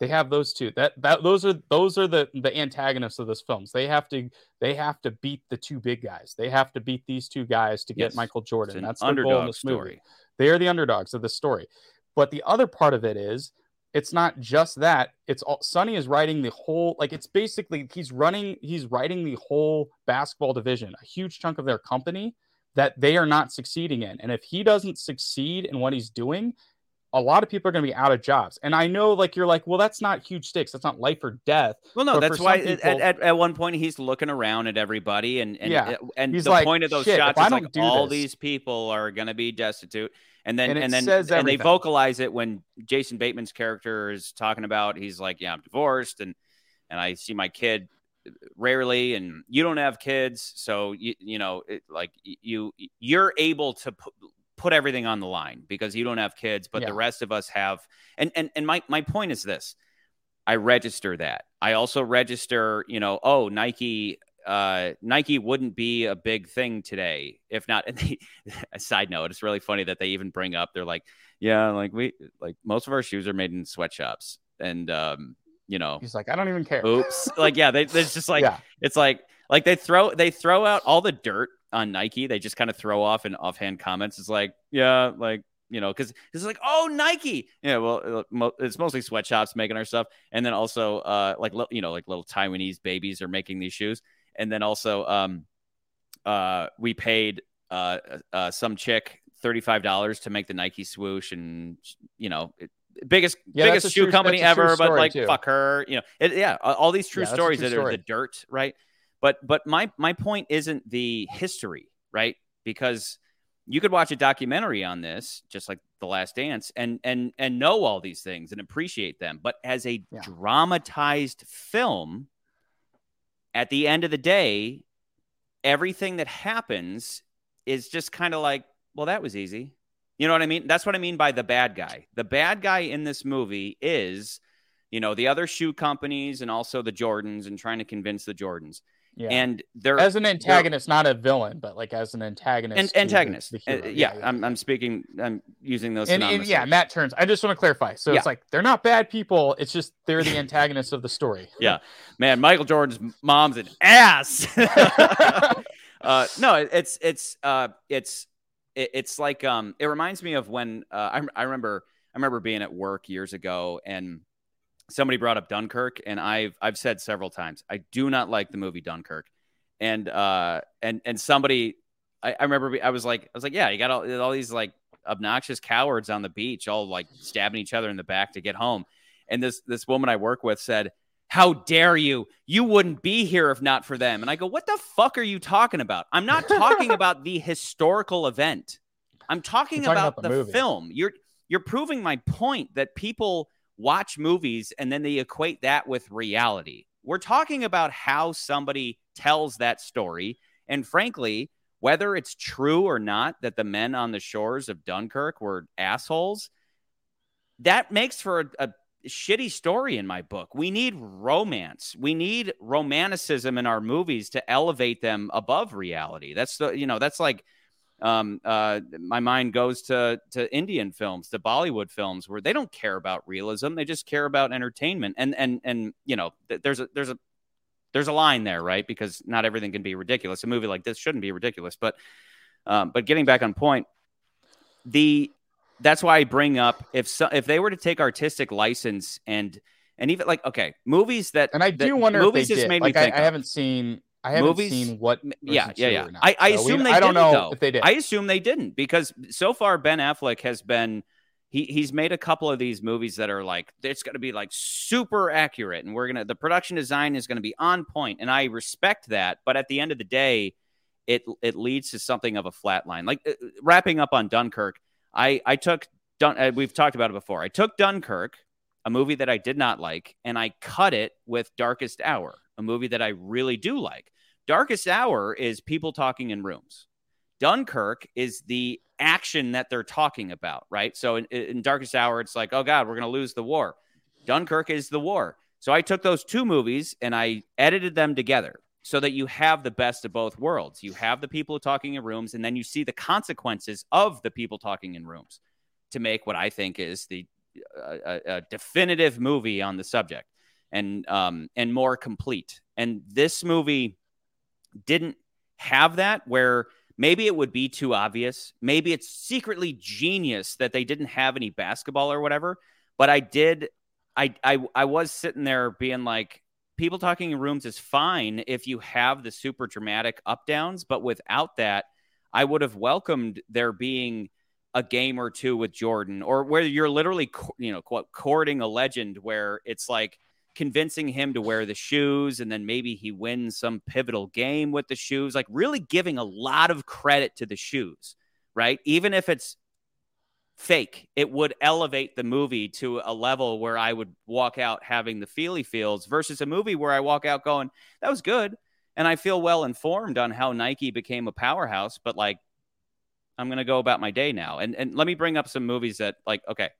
they have those two. That that those are those are the the antagonists of this films. They have to they have to beat the two big guys. They have to beat these two guys to get yes. Michael Jordan. That's the goal in this story. movie. They are the underdogs of the story. But the other part of it is it's not just that. It's all Sonny is writing the whole like it's basically he's running he's writing the whole basketball division, a huge chunk of their company that they are not succeeding in. And if he doesn't succeed in what he's doing, a lot of people are going to be out of jobs. And I know, like, you're like, well, that's not huge stakes. That's not life or death. Well, no, that's why people, at, at, at, one point he's looking around at everybody. And, and, yeah, and the like, point of those shots is like all this, these people are going to be destitute. And then, and, and then, and they vocalize it when Jason Bateman's character is talking about, he's like, yeah, I'm divorced and, and I see my kid uh, rarely and you don't have kids. So, you, you know, it, like you, you're able to put everything on the line because you don't have kids, but Yeah. the rest of us have. And and and my my point is this: I register that. I also register, you know, oh Nike. Uh, Nike wouldn't be a big thing today if not. And they, a side note, it's really funny that they even bring up. They're like, yeah, like we like most of our shoes are made in sweatshops, and um, you know, He's like, I don't even care. oops, like yeah, they, it's just like yeah, it's like like they throw they throw out all the dirt on Nike. They just kind of throw off in offhand comments. It's like yeah, like you know, because it's like oh Nike, yeah. Well, uh, it's mostly sweatshops making our stuff, and then also uh like you know like little Taiwanese babies are making these shoes, and then also um uh we paid uh uh some chick thirty five dollars to make the Nike swoosh, and you know. It, Biggest Yeah, biggest shoe true- company that's a true ever, but like too. fuck her, you know. It, yeah, all these true Yeah, stories true that are the dirt, right? but but my my point isn't the history right because you could watch a documentary on this just like the last dance and and and know all these things and appreciate them but as a Yeah. dramatized film at the end of the day everything that happens is just kind of like well that was easy. You know what i mean? That's what i mean by the bad guy. The bad guy in this movie is you know the other shoe companies and also the jordans and trying to convince the jordans yeah. and they're as an antagonist, not a villain, but like as an antagonist. an to the- antagonist. the Uh, hero. yeah, I'm, I'm speaking. I'm using those. and, and yeah, Matt turns. I just want to clarify. So Yeah. it's like they're not bad people. It's just they're the antagonists of the story. Yeah. man, Michael Jordan's mom's an ass. uh, no, it- it's it's uh, it's it, it's like um, it reminds me of when uh, I I remember I remember being at work years ago and somebody brought up Dunkirk and I've I've said several times I do not like the movie Dunkirk. And uh and and somebody I, I remember I was like I was like yeah you got all, all these like obnoxious cowards on the beach all like stabbing each other in the back to get home. And this this woman I work with said how dare you? You wouldn't be here if not for them. And I go what the fuck are you talking about? I'm not talking about the historical event. I'm talking, talking about, about the the, film. You're you're proving my point that people watch movies and then they equate that with reality. We're talking about how somebody tells that story. And frankly, whether it's true or not that the men on the shores of Dunkirk were assholes, that makes for a, a shitty story in my book. We need romance. We need romanticism in our movies to elevate them above reality. That's the, you know, that's like, um, uh, my mind goes to to Indian films, to Bollywood films, where they don't care about realism; they just care about entertainment. And and and you know, th- there's a there's a there's a line there, right? Because not everything can be ridiculous. A movie like this shouldn't be ridiculous, but um, but getting back on point, the that's why I bring up if so, if they were to take artistic license and and even like okay, movies that And I that- do wonder movies if they just did. made like me I, think I haven't seen. I haven't Movies- seen what. Yeah, yeah, yeah. not. I, I So we- assume they I don't didn't, know though. if they did. I assume they didn't because so far Ben Affleck has been he he's made a couple of these movies that are like it's going to be like super accurate and we're going to the production design is going to be on point and I respect that but at the end of the day it it leads to something of a flat line. Like uh, wrapping up on Dunkirk, I I took Dun uh, we've talked about it before. I took Dunkirk, a movie that I did not like, and I cut it with Darkest Hour, a movie that I really do like. Darkest Hour is people talking in rooms. Dunkirk is the action that they're talking about, right? So in, in Darkest Hour, it's like, oh God, we're going to lose the war. Dunkirk is the war. So I took those two movies and I edited them together so that you have the best of both worlds. You have the people talking in rooms, and then you see the consequences of the people talking in rooms to make what I think is the uh, a, definitive movie on the subject and um, and more complete. And this movie didn't have that where maybe it would be too obvious. Maybe it's secretly genius that they didn't have any basketball or whatever. But I did. I I I was sitting there being like, people talking in rooms is fine if you have the super dramatic up downs, but without that, I would have welcomed there being a game or two with Jordan, or where you're literally, you know, quote, courting a legend, where it's like convincing him to wear the shoes, and then maybe he wins some pivotal game with the shoes, like really giving a lot of credit to the shoes, right? Even if it's fake, it would elevate the movie to a level where I would walk out having the feely feels versus a movie where I walk out going, that was good. And I feel well informed on how Nike became a powerhouse, but like, I'm gonna go about my day now. And and let me bring up some movies that like okay,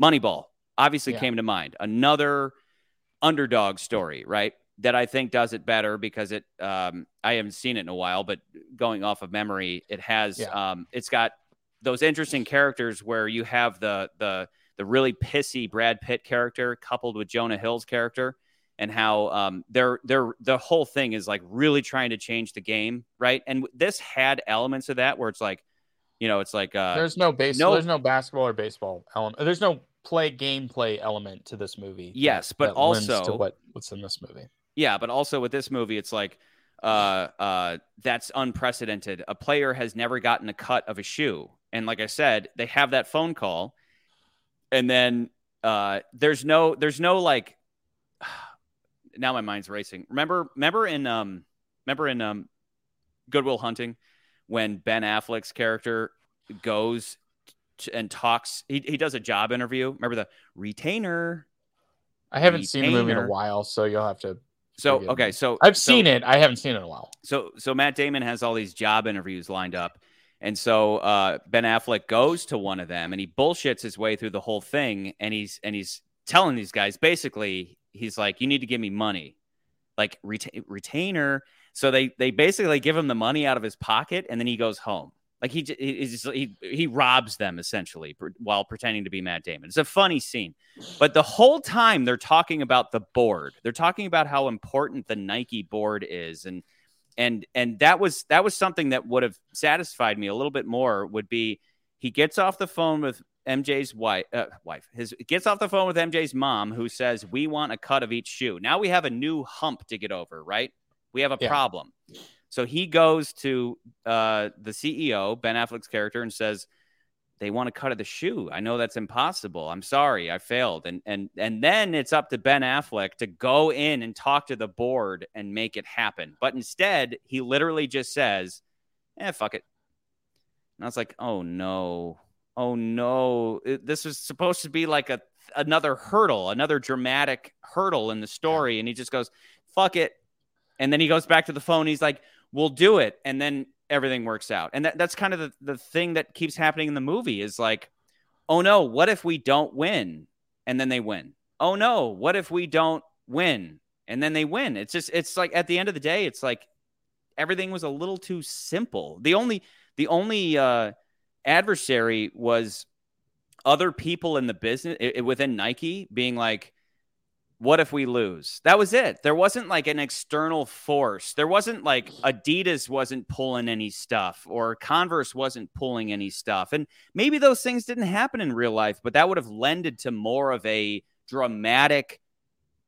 Moneyball obviously Yeah. came to mind. Another underdog story, right? That I think does it better because it um I haven't seen it in a while, but going off of memory, it has Yeah. um it's got those interesting characters where you have the the the really pissy Brad Pitt character coupled with Jonah Hill's character and how um they're they're the whole thing is like really trying to change the game, right? And this had elements of that where it's like, you know, it's like uh There's no base. no- There's no basketball or baseball element. There's no play gameplay element to this movie. that- Yes, but that lends to also- what what's in this movie. Yeah, but also with this movie, it's like uh, uh, that's unprecedented. A player has never gotten a cut of a shoe, and like I said, they have that phone call, and then uh, there's no, there's no like. Now my mind's racing. Remember, remember in um, remember in um, Good Will Hunting, when Ben Affleck's character goes and talks, he he does a job interview. Remember the retainer. I haven't seen the movie in a while, so you'll have to. So okay, me. so I've so- seen it. I haven't seen it in a while. so so Matt Damon has all these job interviews lined up. And so uh, Ben Affleck goes to one of them and he bullshits his way through the whole thing and he's and he's telling these guys basically he's like you need to give me money. Like reta- retainer. So they they basically give him the money out of his pocket and then he goes home. Like he he just- he, he robs them essentially while pretending to be Matt Damon. It's a funny scene. But the whole time they're talking about the board. They're talking about how important the Nike board is and and and that was that was something that would have satisfied me a little bit more would be he gets off the phone with MJ's wife uh, wife his gets off the phone with MJ's mom who says we want a cut of each shoe. Now we have a new hump to get over, right? We have a Yeah. problem. So he goes to uh, the CEO, Ben Affleck's character, and says, "They want to cut of the shoe. I know that's impossible. I'm sorry, I failed." And and and then it's up to Ben Affleck to go in and talk to the board and make it happen. But instead, he literally just says, "Eh, fuck it." And I was like, "Oh no, oh no! It- this was supposed to be like a another hurdle, another dramatic hurdle in the story," and he just goes, "Fuck it." And then he goes back to the phone. He's like, "We'll do it," and then everything works out. And that, that's kind of the, the thing that keeps happening in the movie is like, "Oh no, what if we don't win?" And then they win. Oh no, what if we don't win? And then they win. It's just it's like at the end of the day, it's like everything was a little too simple. The only the only uh, adversary was other people in the business i- i- within Nike being like, what if we lose? That was it. There wasn't like an external force. There wasn't like Adidas wasn't pulling any stuff or Converse wasn't pulling any stuff. And maybe those things didn't happen in real life, but that would have lended to more of a dramatic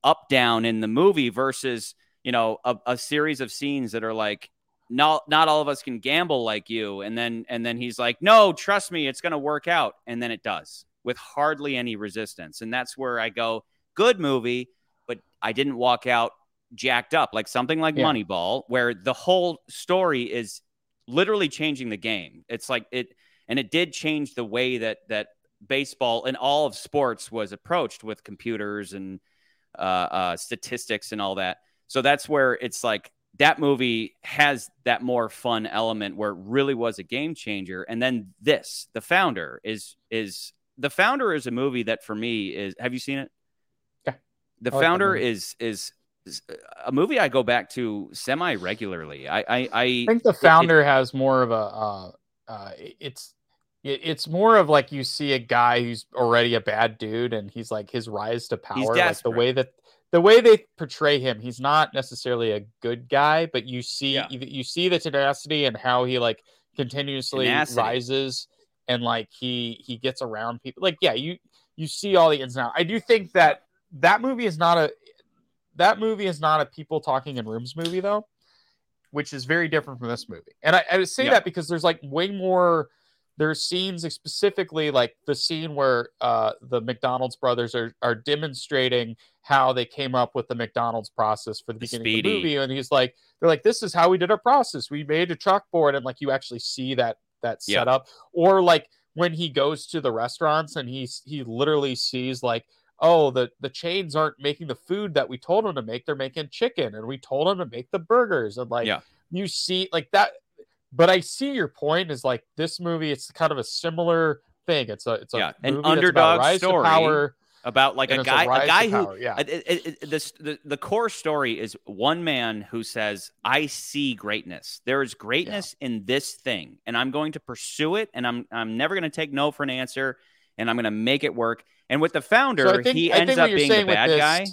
up down in the movie versus, you know, a, a series of scenes that are like, not not all of us can gamble like you. And then and then he's like, no, trust me, it's gonna work out. And then it does with hardly any resistance. And that's where I go, good movie, but I didn't walk out jacked up like something like Yeah. Moneyball, where the whole story is literally changing the game. It's like it, and it did change the way that that baseball and all of sports was approached with computers and uh, uh, statistics and all that. So that's where it's like that movie has that more fun element where it really was a game changer. And then this, The Founder, is is The Founder is a movie that for me is. Have you seen it? The like Founder is is is a movie I go back to semi regularly. I I, I think the founder has more of a. Uh, uh, it's it's more of like you see a guy who's already a bad dude, and he's like his rise to power. like the way that the way they portray him, he's not necessarily a good guy, but you see Yeah. you, you see the tenacity and how he like continuously Tenacity. rises and like he he gets around people. Like yeah, you you see all the ins and outs. I do think that that movie is not a that movie is not a people talking in rooms movie though, which is very different from this movie. And I, I would say Yeah. that because there's like way more. There's scenes specifically like the scene where uh, the McDonald's brothers are are demonstrating how they came up with the McDonald's process for the The beginning of the movie, and he's like, they're like, this is how we did our process. We made a chalkboard, and like you actually see that that Yeah. setup, or like when he goes to the restaurants and he's he literally sees like oh the the chains aren't making the food that we told them to make they're making chicken and we told them to make the burgers and like Yeah. you see like that but I see your point. Is like this movie. It's kind of a similar thing. It's a it's a Yeah, an about underdog rise story. power. about like a guy, a, to guy who power, yeah. it, it, it- this, the the core story is one man who says, "I see greatness. There is greatness in this thing, and I'm going to pursue it, and I'm I'm never going to take no for an answer, and I'm going to make it work." And with the founder, So think- he ends up being the bad this- guy.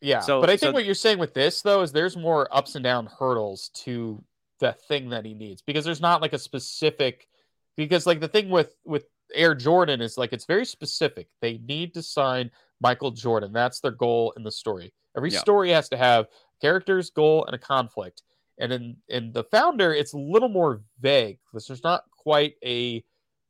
Yeah, So- but I think so- what you're saying with this though is there's more ups and down hurdles to the thing that he needs because there's not like a specific because like the thing with with Air Jordan is like it's very specific. They need to sign Michael Jordan. That's their goal in the story. Every Yeah. story has to have characters, goal, and a conflict. And in in the founder, it's a little more vague because there's not quite a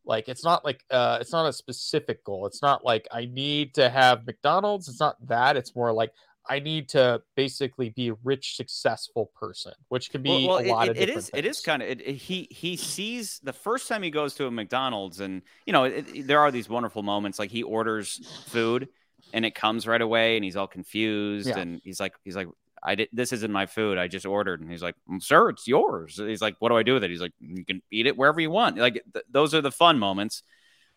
like it's not like uh it's not a specific goal. It's not like I need to have McDonald's. It's not that. It's more like I need to basically be a rich, successful person, which can be Well, a well, lot it, of it is. It is things. kind of. It, it- he he sees the first time he goes to a McDonald's, and you know there are these wonderful moments. Like he orders food, and it comes right away, and he's all confused, Yeah. and he's like, he's like, I did. This isn't my food. I just ordered, and he's like, "Mm, sir, it's yours. He's like, what do I do with it? He's like, you can eat it wherever you want. Like th- those are the fun moments.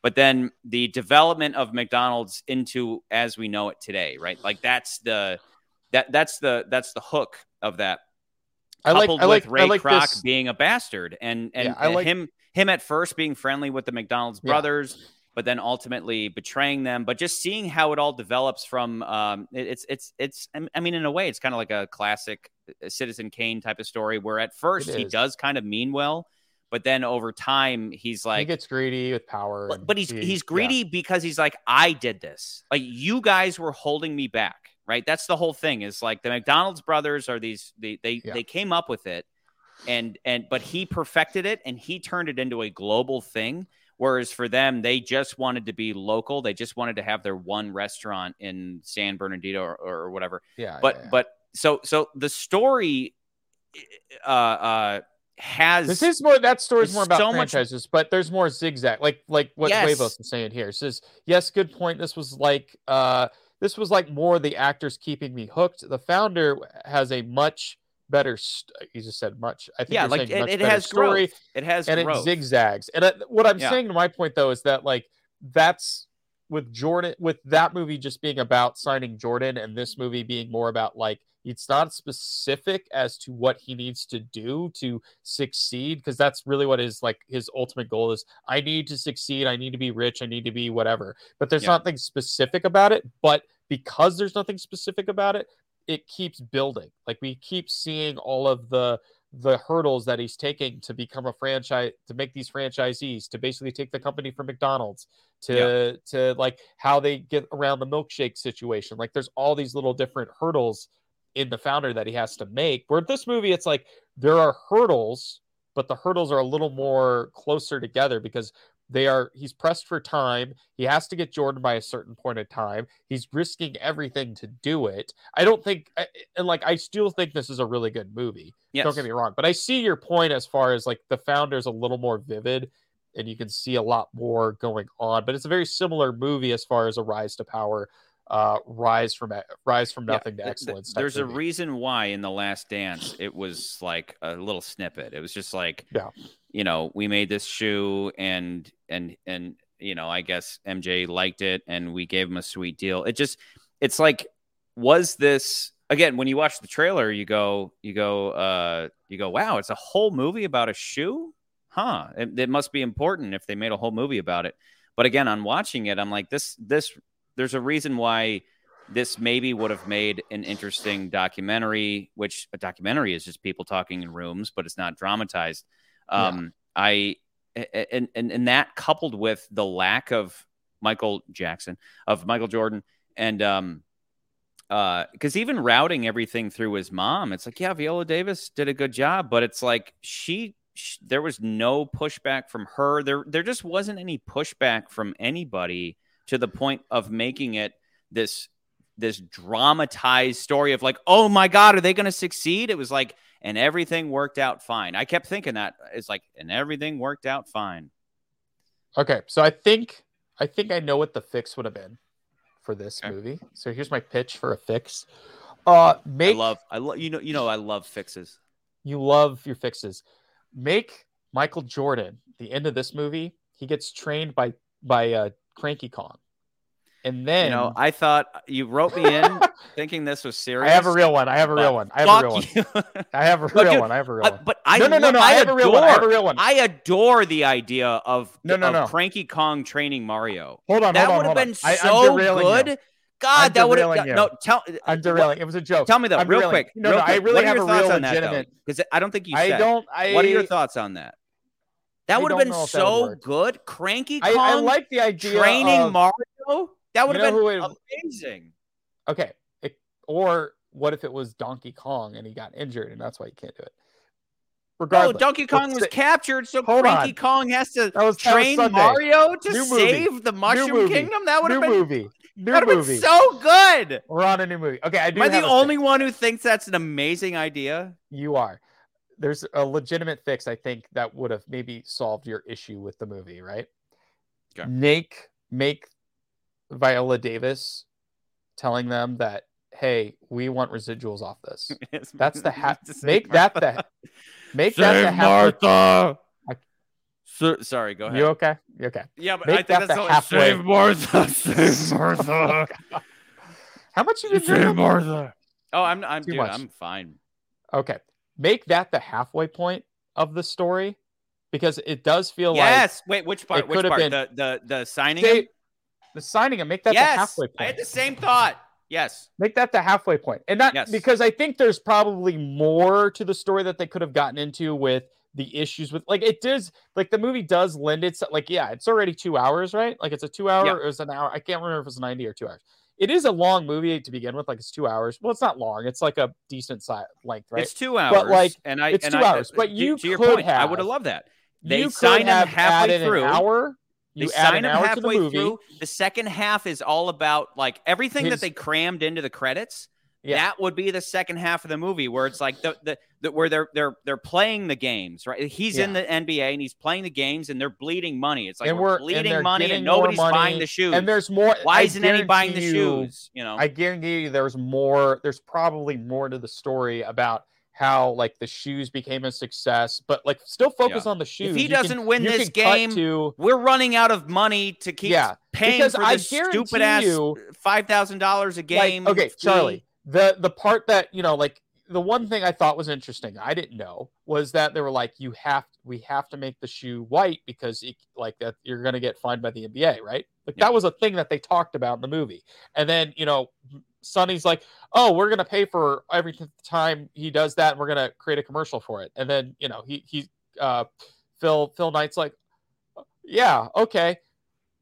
But then the development of McDonald's into as we know it today, right? Like that's the that that's the that's the hook of that I like. coupled I like. with Ray I like Kroc this. being a bastard and and Yeah, uh, like- him him at first being friendly with the McDonald's Yeah. brothers, but then ultimately betraying them. But just seeing how it all develops from um, it- it's it's it's I mean in a way it's kind of like a classic uh, Citizen Kane type of story where at first he does kind of mean well, but then over time he's like he gets greedy with power, but, but he's he- he's yeah. greedy because he's like I did this. Like you guys were holding me back, right? That's the whole thing. Is like the McDonald's brothers are these they they Yeah. they came up with it, and and but he perfected it and he turned it into a global thing. Whereas for them, they just wanted to be local. They just wanted to have their one restaurant in San Bernardino or, or whatever Yeah, but yeah, yeah. but so so the story uh uh has This is more that story's more about so much- franchises, but there's more zigzag, like like what Yes. Huevos was saying here. It says, yes, good point. This was like uh this was like more the actors keeping me hooked. The founder has a much better. St- you just said much. I think yeah like it, it has story, growth it has and growth it zigzags. And uh, what I'm Yeah. saying to my point though is that like that's with Jordan with that movie just being about signing Jordan and this movie being more about like it's not specific as to what he needs to do to succeed because that's really what his like his ultimate goal is I need to succeed I need to be rich I need to be whatever but there's Yeah. nothing specific about it but because there's nothing specific about it it keeps building. Like we keep seeing all of the the hurdles that he's taking to become a franchise to make these franchisees to basically take the company from McDonald's to to like how they get around the milkshake situation. Like there's all these little different hurdles in the founder that he has to make. Where this movie it's like there are hurdles but the hurdles are a little more closer together because they are he's pressed for time he has to get jordan by a certain point of time he's risking everything to do it i don't think and like i still think this is a really good movie yes. don't get me wrong but i see your point as far as like the founder's a little more vivid and you can see a lot more going on but it's a very similar movie as far as a rise to power uh rise from rise from Yeah, nothing to th- th- excellence There's a reason why in the last dance it was like a little snippet. It was just like, Yeah. You know, we made this shoe and and and you know, I guess MJ liked it and we gave him a sweet deal. It just it's like was this again when you watch the trailer you go you go uh you go wow, it's a whole movie about a shoe? Huh. It, it must be important if they made a whole movie about it. But again, on watching it, I'm like this this there's a reason why this maybe would have made an interesting documentary, which a documentary is just people talking in rooms, but it's not dramatized. Um, I and, and and that coupled with the lack of Michael Jackson of Michael Jordan and um uh because even routing everything through his mom, it's like yeah, Viola Davis did a good job, but it's like she, sh there was no pushback from her. There there just wasn't any pushback from anybody to the point of making it this this dramatized story of like, oh my God, are they going to succeed? It was like, and everything worked out fine. I kept thinking that it's like, and everything worked out fine. Okay, so I think I think I know what the fix would have been for this Okay. movie. So here's my pitch for a fix. Uh make I love, I love, you know, you know, I love fixes. you love your fixes. Make Michael Jordan, the end of this movie, he gets trained by by uh, Cranky Kong, and then You know, I thought you wrote me in thinking this was serious. I have a real one. I have a real one. I have a real one. I have a real one. I have a real Uh, one. but I no, no, no, no. I, have a real one. I have a real one. I adore the idea of, No, no, no. Cranky Kong training Mario. hold on, that would have been. So good. God, that would have no. Tell I'm derailing. It was a joke. Tell me though, real quick. No, no, I really have a real on that though? legitimate- Because I don't think you I don't. I. What are your thoughts on that? That would have been know if that would so good. Cranky Kong I, I like the idea training Mario. That would You have been amazing. okay. It, or what if it was Donkey Kong and he got injured and that's why he can't do it? No, Regardless, Donkey Kong was captured, so Hold Cranky on. Kong has to was, train Mario to New movie. save the Mushroom movie. Kingdom. That would have been, movie. New that movie. been so good. We're on a new movie. Okay, I do. Am I the only fix. one who thinks that's an amazing idea? You are. There's a legitimate fix. I think that would have maybe solved your issue with the movie, right? Okay. Make make Viola Davis telling them that, hey, we want residuals off this. That's the hat. Save make that the Martha. make that the Save halfway. Martha. So- sorry, go ahead. You okay? You okay? yeah, but make I think that that's the only- halfway- Save Martha. Save Martha. Oh How much you been drinking? Martha. Oh, I'm I'm Too dude, much. I'm fine. Okay, make that the halfway point of the story because it does feel like yes. Wait, which part? it Which part? been- The the the signing. Say- him? The signing and make that yes. the halfway point. I had the same thought. Yes. Make that the halfway point. And not Yes. because I think there's probably more to the story that they could have gotten into with the issues with like it does like the movie does lend itself like yeah, it's already two hours, right? Like it's a two hour Yeah. or it's an hour. I can't remember if it's 90 or two hours. It is a long movie to begin with, like it's two hours. Well, it's not long, it's like a decent size length, right? It's two hours. But like, and I it's and two I, hours, but to- you to your could point, I would have have- loved that. They you could sign him have halfway through. An hour. They You sign hour to the halfway through. The second half is all about like everything His- that they crammed into the credits. Yeah. That would be the second half of the movie where it's like the, the, the where they're they're they're playing the games, right? He's in the NBA and he's playing the games and they're bleeding money. It's like And we're, bleeding money and nobody's buying the shoes. And there's more. Why I isn't anybody buying the you- shoes? You know, I guarantee you there's more there's probably more to the story about how like the shoes became a success, but like still focus on the shoes. if he You doesn't win this game, to we're running out of money to keep Yeah, paying because for I this stupid ass you- five thousand dollars a like, game. okay. Charlie. The the part that you know, like the one thing I thought was interesting, I didn't know, was that they were like, you have we have to make the shoe white because it, like that you're gonna get fined by the NBA, right? Like Yeah. that was a thing that they talked about in the movie. And then you know, Sonny's like, oh, we're gonna pay for every time he does that, and we're gonna create a commercial for it. And then you know, he he uh Phil Phil Knight's like, yeah, okay.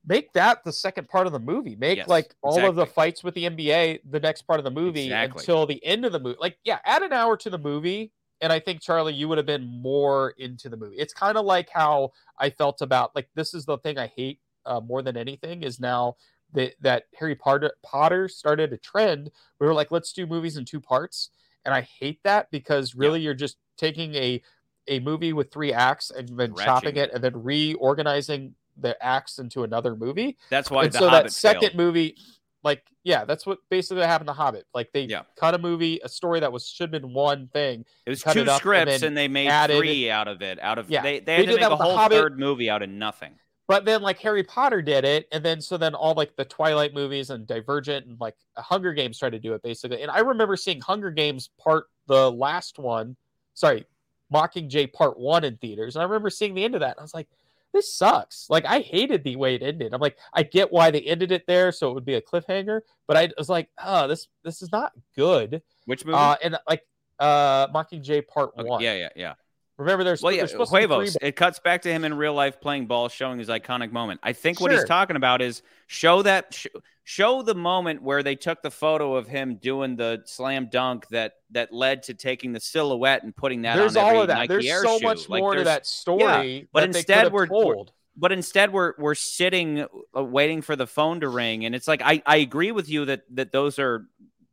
Make that the second part of the movie. Make Yes, like all of the fights with the NBA the next part of the movie Exactly. until the end of the movie. Like, yeah, add an hour to the movie, and I think Charlie, you would have been more into the movie. It's kind of like how I felt about like this is the thing I hate uh, more than anything is now that that Harry Potter Potter started a trend. We were like, let's do movies in two parts, and I hate that because really you're just taking a a movie with three acts and then chopping it and then reorganizing the acts into another movie. That's why and the so Hobbit that second failed. movie, like yeah, that's what basically happened to Hobbit. Like they Yeah. cut a movie, a story that was should have been one thing. It was two it up and scripts, and, they made added- three out of it. Out of Yeah, they, they they had to did make that a with The whole Hobbit. third movie out of nothing. But then like Harry Potter did it, and then so then all like the Twilight movies and Divergent and like Hunger Games tried to do it basically. And I remember seeing Hunger Games part the last one, sorry, Mockingjay Part One in theaters, and I remember seeing the end of that. And I was like, this sucks. Like I hated the way it ended. I'm like, I get why they ended it there, so it would be a cliffhanger. But I was like, oh, this this is not good. Which movie? Uh, and like uh, Mockingjay Part Okay, One. yeah, yeah, yeah. Remember, there's Well, yeah, there's supposed to three Huevos. It cuts back to him in real life playing ball, showing his iconic moment. I think what he's talking about is show that sh- show the moment where they took the photo of him doing the slam dunk that that led to taking the silhouette and putting that there's all of that. Nike there's Air so shoe. much Like, more to that story. but that they instead could have we're- we're- told. but instead we're we're sitting uh, waiting for the phone to ring and it's like I, I agree with you that that those are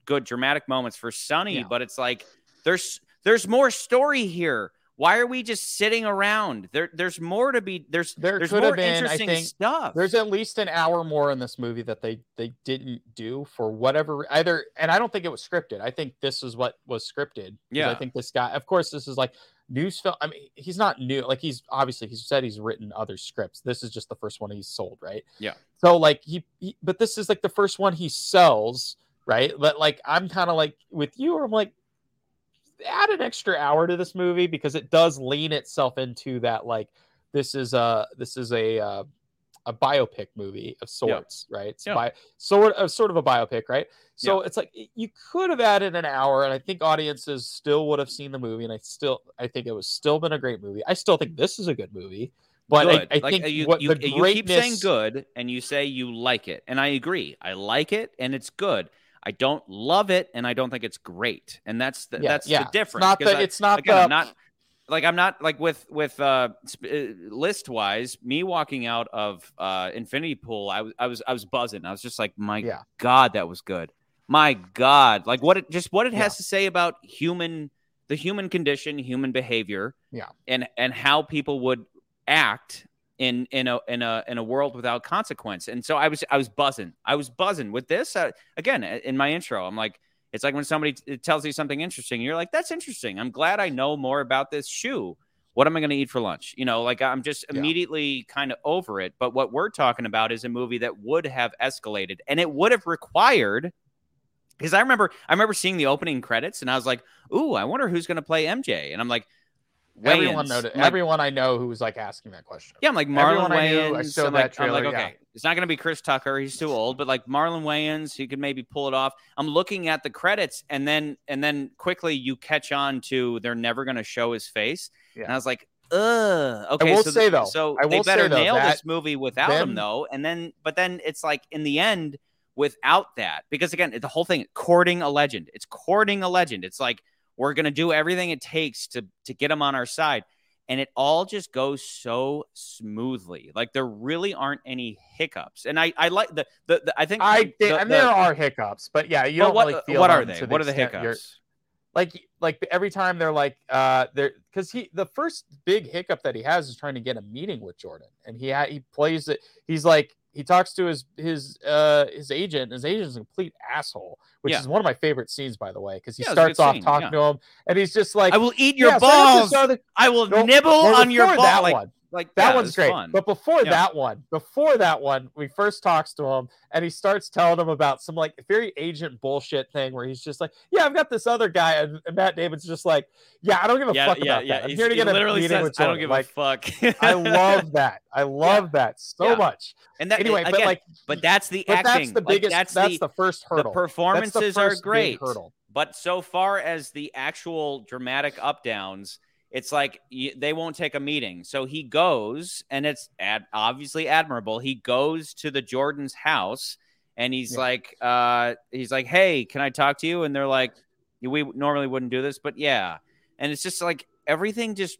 good dramatic moments for Sonny Yeah. but it's like there's there's more story here why are we just sitting around there there's more to be there's There there's could more have been, I interesting think, stuff There's at least an hour more in this movie that they they didn't do for whatever either, and I don't think it was scripted. I think this is what was scripted. Yeah. I think this guy. Of course, this is like news film. I mean, he's not new. Like he's obviously he said he's written other scripts. This is just the first one he's sold, right? Yeah. So like he, he but this is like the first one he sells, right? But like I'm kind of like with you, or I'm like add an extra hour to this movie because it does lean itself into that like this is a this is a uh, a biopic movie of sorts, yeah. right? It's yeah. bi- sort of sort of a biopic, right? So yeah. it's like you could have added an hour, and I think audiences still would have seen the movie, and I still I think it was still been a great movie. I still think this is a good movie. But I, I, like, think you, what you, the you keep saying good, and you say you like it, and I agree. I like it, and it's good. I don't love it, and I don't think it's great, and that's the, that's the difference. It's not the, I, it's not again, the, I'm not like I'm not like with with uh, uh list wise. Me walking out of uh Infinity Pool, I was I was I was buzzing. I was just like, my yeah. God, that was good. My God, like what it just what it has yeah. to say about human the human condition, human behavior, yeah, and and how people would act in in a in a in a world without consequence. And so I was I was buzzing. I was buzzing with this uh, again in my intro. I'm like it's like when somebody t- tells you something interesting, you're like, "That's interesting. I'm glad I know more about this shoe. What am I going to eat for lunch?" You know, like I'm just immediately yeah. kind of over it. But what we're talking about is a movie that would have escalated, and it would have required. Because I remember, I remember seeing the opening credits, and I was like, "Ooh, I wonder who's going to play MJ." And I'm like, Wayans. Everyone noted. Like, everyone I know who was like asking that question. Yeah, I'm like Marlon everyone Wayans. I, knew, I am like, trailer, I'm like, okay, yeah. it's not going to be Chris Tucker. He's too old. But like Marlon Wayans, he could maybe pull it off. I'm looking at the credits, and then and then quickly you catch on to they're never going to show his face. Yeah. And I was like, ugh. Okay, I will so say though, so I they better though, nail that, this movie without them, him though. And then, but then it's like in the end, without that, because again, the whole thing courting a legend. It's courting a legend. It's like we're going to do everything it takes to to get them on our side and it all just goes so smoothly. Like there really aren't any hiccups. And I, I like the, the, the I think I the, and there are hiccups, but yeah, you don't what, really feel what are they? What are the hiccups? Like like every time they're like uh they're because he the first big hiccup that he has is trying to get a meeting with Jordan, and he ha- he plays it. He's like he talks to his his uh his agent. His agent's a complete asshole, which yeah. is one of my favorite scenes, by the way, because he yeah, starts off scene. talking yeah. to him, and he's just like, "I will eat your balls. So. I will no, nibble on your balls." That like, one. Like that yeah, one's great. Fun. But before yeah. that one, before that one, we first talks to him and he starts telling him about some like very agent bullshit thing where he's just like, Yeah, I've got this other guy, and, and Matt Damon's just like, Yeah, I don't give a yeah, fuck yeah, about that. I'm he's, here to get literally a meeting says, with I don't give like, a fuck. I love that. I love that so much. And that anyway, again, but like but that's the but acting. That's the biggest like, that's, that's the, the, first hurdle. The performances the are great. Hurdle. But so far as the actual dramatic up downs, it's like they won't take a meeting. So he goes, and it's ad- obviously admirable. He goes to the Jordan's house, and he's yeah. like, uh, he's like, "Hey, can I talk to you?" And they're like, "We normally wouldn't do this, but yeah." And it's just like everything just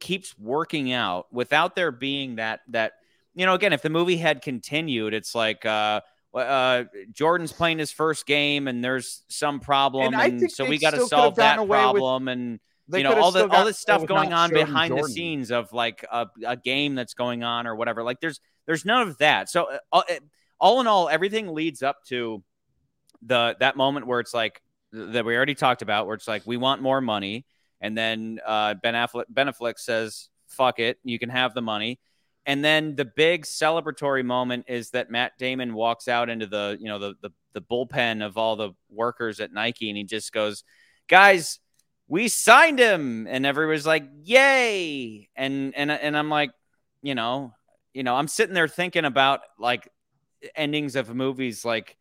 keeps working out without there being that that you know. Again, if the movie had continued, it's like. uh uh, Jordan's playing his first game, and there's some problem, and, and so we got to solve that problem. With- and they you know all the all this stuff going on behind Jordan. the scenes of like a, a, game that's going on or whatever. Like there's there's none of that. So uh, all, all in all, everything leads up to the that moment where it's like that we already talked about, where it's like we want more money, and then uh, Ben Affleck Ben Affleck says, "Fuck it, you can have the money." And then the big celebratory moment is that Matt Damon walks out into the you know the the, the bullpen of all the workers at Nike, and he just goes, "Guys." We signed him. And everybody's like yay. And and and i'm like you know you know i'm sitting there thinking about like endings of movies like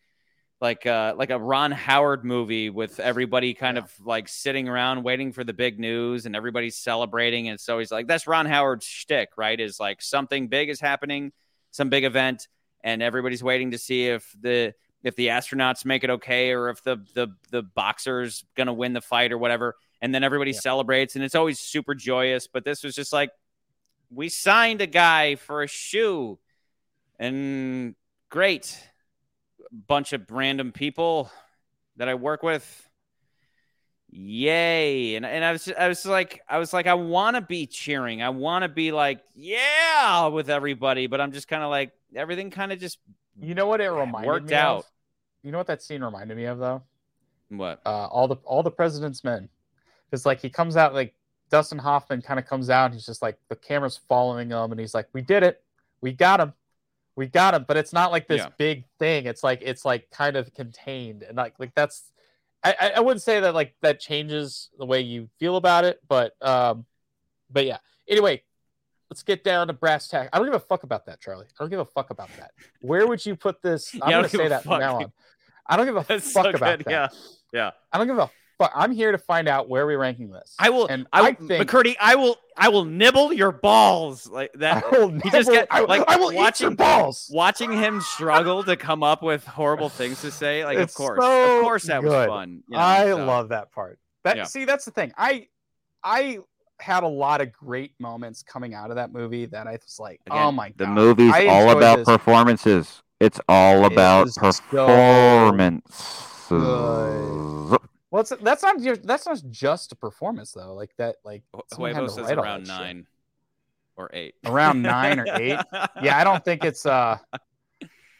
like uh like a ron howard movie with everybody kind yeah. of like sitting around waiting for the big news and everybody's celebrating. And so he's like that's ron howard's shtick right? Is like something big is happening some big event and everybody's waiting to see if the if the astronauts make it okay or if the the the boxer's gonna win the fight or whatever and then everybody yeah. celebrates and it's always super joyous but this was just like we signed a guy for a shoe and great. Bunch of random people that I work with. Yay. And, and I was I was like I was like I want to be cheering. I want to be like yeah with everybody but I'm just kind of like everything kind of just you know what it reminded worked me out. Of? you know what that scene reminded me of though? What? Uh, all the all the president's men because like he comes out like Dustin Hoffman kind of comes out and he's just like the camera's following him and he's like, "We did it, we got him, we got him." But it's not like this Yeah. big thing. It's like it's like kind of contained and like like that's. I, I- wouldn't say that like that changes the way you feel about it, but um, but yeah. Anyway, let's get down to brass tack. I don't give a fuck about that, Charlie. I don't give a fuck about that. Where would you put this? I'm Yeah, gonna say that from now on. I don't give a That's fuck so about good. that. Yeah. Yeah. I don't give a fuck. I'm here to find out where we're ranking this. I will. And I, I will, think- McCurdy. I will. I will nibble your balls like that. I will He just get- I, like, I will eat watching- your balls. Watching him struggle to come up with horrible things to say, like It's of course, so of course, that was fun. you know, I so. love that part. That Yeah. see, that's the thing. I I had a lot of great moments coming out of that movie that I was like, Again, oh my god. The movie's I all about this. performances. It's all It about so performance. good. Well, it's, that's not your, that's not just a performance though. Like that, like Huevo says around that shit. nine or eight. around nine or eight. Yeah, I don't think it's uh,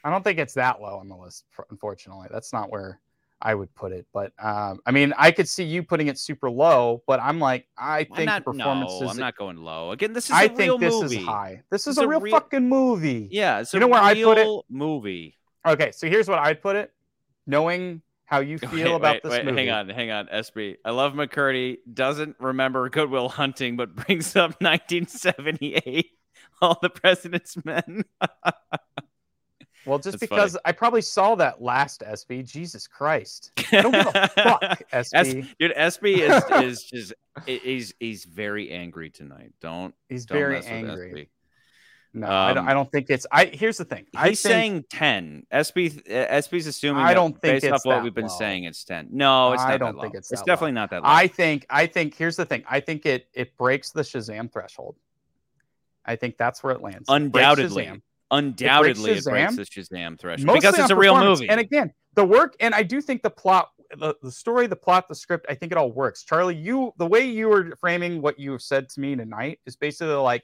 I don't think it's that low on the list. Unfortunately, that's not where I would put it. But um, I mean, I could see you putting it super low, but I'm like, I think not. performances. No, I'm not going low. Again, this is I a real think this movie. is high. This is a a real real- fucking movie. Yeah, it's You know where I'd put it? movie. Okay, so here's what I'd put it. Knowing how you feel Wait, about wait, this wait, movie. Hang on, hang on, SB. I love McCurdy. Doesn't remember Good Will Hunting, but brings up 1978. All the President's Men. Well, just That's because I probably saw that last SB. Jesus Christ. I don't give a fuck, S- SB. dude, SB is is just he's he's very angry tonight. Don't He's don't very angry. No, I, don't, Um, I don't think it's. I here's the thing. I He's saying ten. SB SB's assuming. I don't think based it's off what we've been low. saying, it's ten. No, it's I don't that think low. it's It's definitely low. not that low. I think. I think. Here's the thing. I think it it breaks the Shazam threshold. I think that's where it lands. It Undoubtedly. Shazam. Undoubtedly, it breaks Shazam. the Shazam threshold Mostly because it's a real movie. And again, the work, and I do think the plot, the, the story, the plot, the script, I think it all works. Charlie, you, the way you were framing what you have said to me tonight is basically like,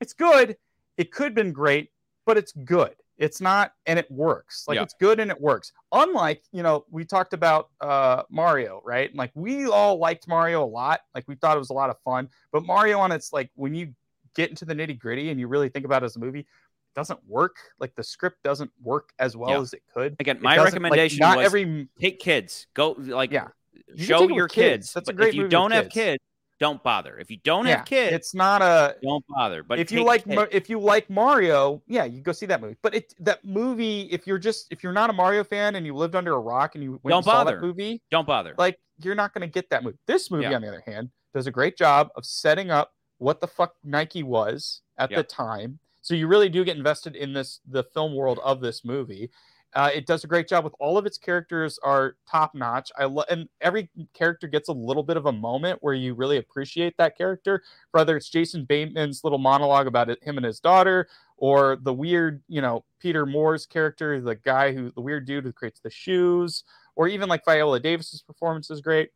it's good. It could have been great, but it's good. It's not, and it works. Like Yeah. it's good and it works. Unlike, you know, we talked about uh Mario, right? Like we all liked Mario a lot. Like we thought it was a lot of fun. But Mario on its like when you get into the nitty gritty and you really think about it as a movie, it doesn't work. Like the script doesn't work as well Yeah. as it could. Again, my doesn't- like, recommendation not was every take kids. Go like Yeah. You show take it with your kids. kids. That's a great if you don't have kids. Don't bother. If you don't yeah, have kids, it's not a don't bother. But if you like kids. If you like Mario, yeah, you go see that movie. But it that movie, if you're just if you're not a Mario fan and you lived under a rock and you went Don't and bother. that movie, don't bother. like you're not going to get that movie. This movie, Yeah. on the other hand, does a great job of setting up what the fuck Nike was at Yeah. the time. So you really do get invested in this the film world of this movie. Uh, it does a great job with all of its characters are top notch. I love and every character gets a little bit of a moment where you really appreciate that character. Whether it's Jason Bateman's little monologue about it, him and his daughter, or the weird, you know, Peter Moore's character, the guy who the weird dude who creates the shoes, or even like Viola Davis's performance is great.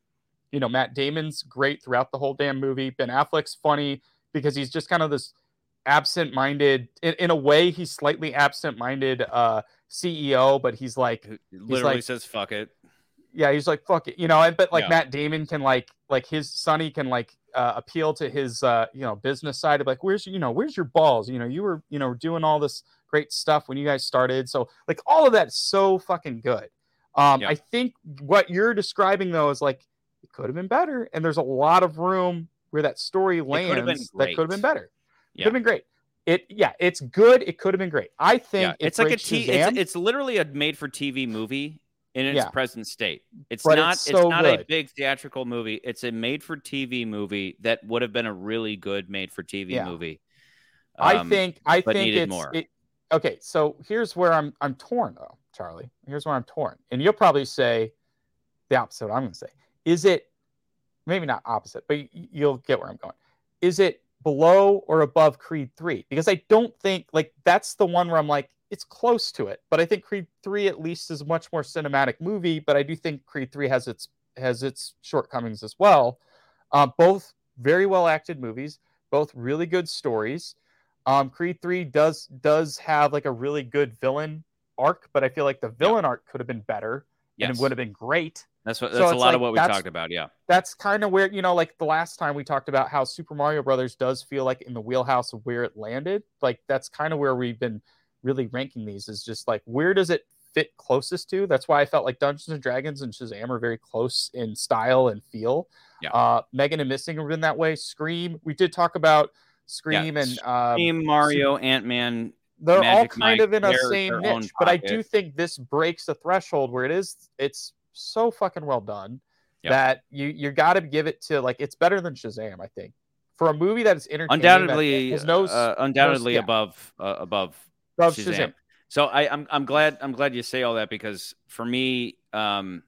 You know, Matt Damon's great throughout the whole damn movie. Ben Affleck's funny because he's just kind of this absent-minded in, in a way he's slightly absent-minded uh CEO, but he's like Who literally like- says fuck it. yeah, he's like fuck it, you know. And but like Yeah. Matt Damon can like like his Sonny can like uh, appeal to his uh you know business side of like where's you know where's your balls? You know you were you know doing all this great stuff when you guys started. So like all of that is so fucking good. Um, Yeah. I think what you're describing though is like it could have been better, and there's a lot of room where that story lands that could have been better. Yeah. Could have been great. It yeah, it's good. It could have been great. I think Yeah, it's like a t it's, it's literally a made for TV movie in its Yeah. present state. It's But not it's it's, so not a big theatrical movie. It's a made for TV movie that would have been a really good made for TV Yeah. movie. I Um, think I think it's more. It, okay. So here's where I'm I'm torn though, Charlie. Here's where I'm torn, and you'll probably say the opposite. I'm going to say is it maybe not opposite, but you'll get where I'm going. Is it below or above Creed three? Because I don't think like that's the one where I'm like it's close to it, but I think Creed three at least is a much more cinematic movie. But I do think Creed three has its has its shortcomings as well. Uh, both very well acted movies, both really good stories. Um, Creed three does does have like a really good villain arc, but I feel like the villain arc could have been better. Yes. and it would have been great. That's what So that's a lot like of what we talked about. Yeah. That's kind of where you know, like the last time we talked about how Super Mario Brothers does feel like in the wheelhouse of where it landed. Like that's kind of where we've been really ranking these. Is just like where does it fit closest to? That's why I felt like Dungeons and Dragons and Shazam are very close in style and feel. Yeah. Uh, Megan and Missing have been that way. Scream, we did talk about Scream and uh, Team Mario, Ant Man. They're all kind Mike, of in a same niche but i do think this breaks the threshold where it is it's so fucking well done Yeah. that you you got to give it to like it's better than shazam i think for a movie that is entertaining Undoubtedly, that no uh, undoubtedly yeah. above uh, above above Shazam. shazam So I, I'm I'm glad I'm glad you say all that because for me, um,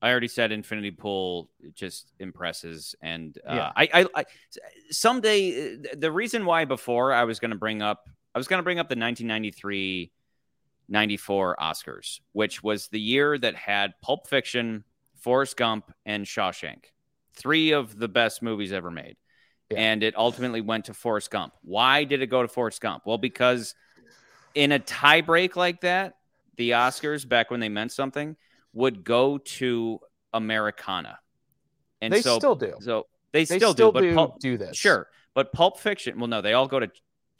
I already said Infinity Pool just impresses, and uh, Yeah. I, I, I someday uh, the reason why before I was going to bring up I was going to bring up the 1993 94 Oscars, which was the year that had Pulp Fiction, Forrest Gump, and Shawshank, three of the best movies ever made. Yeah. And it ultimately went to Forrest Gump. Why did it go to Forrest Gump? Well, because in a tie break like that, the Oscars, back when they meant something, would go to Americana. And they so, still do so they, they still, still, do, do, but Pulp, do this sure. But Pulp Fiction, well, no, they all go to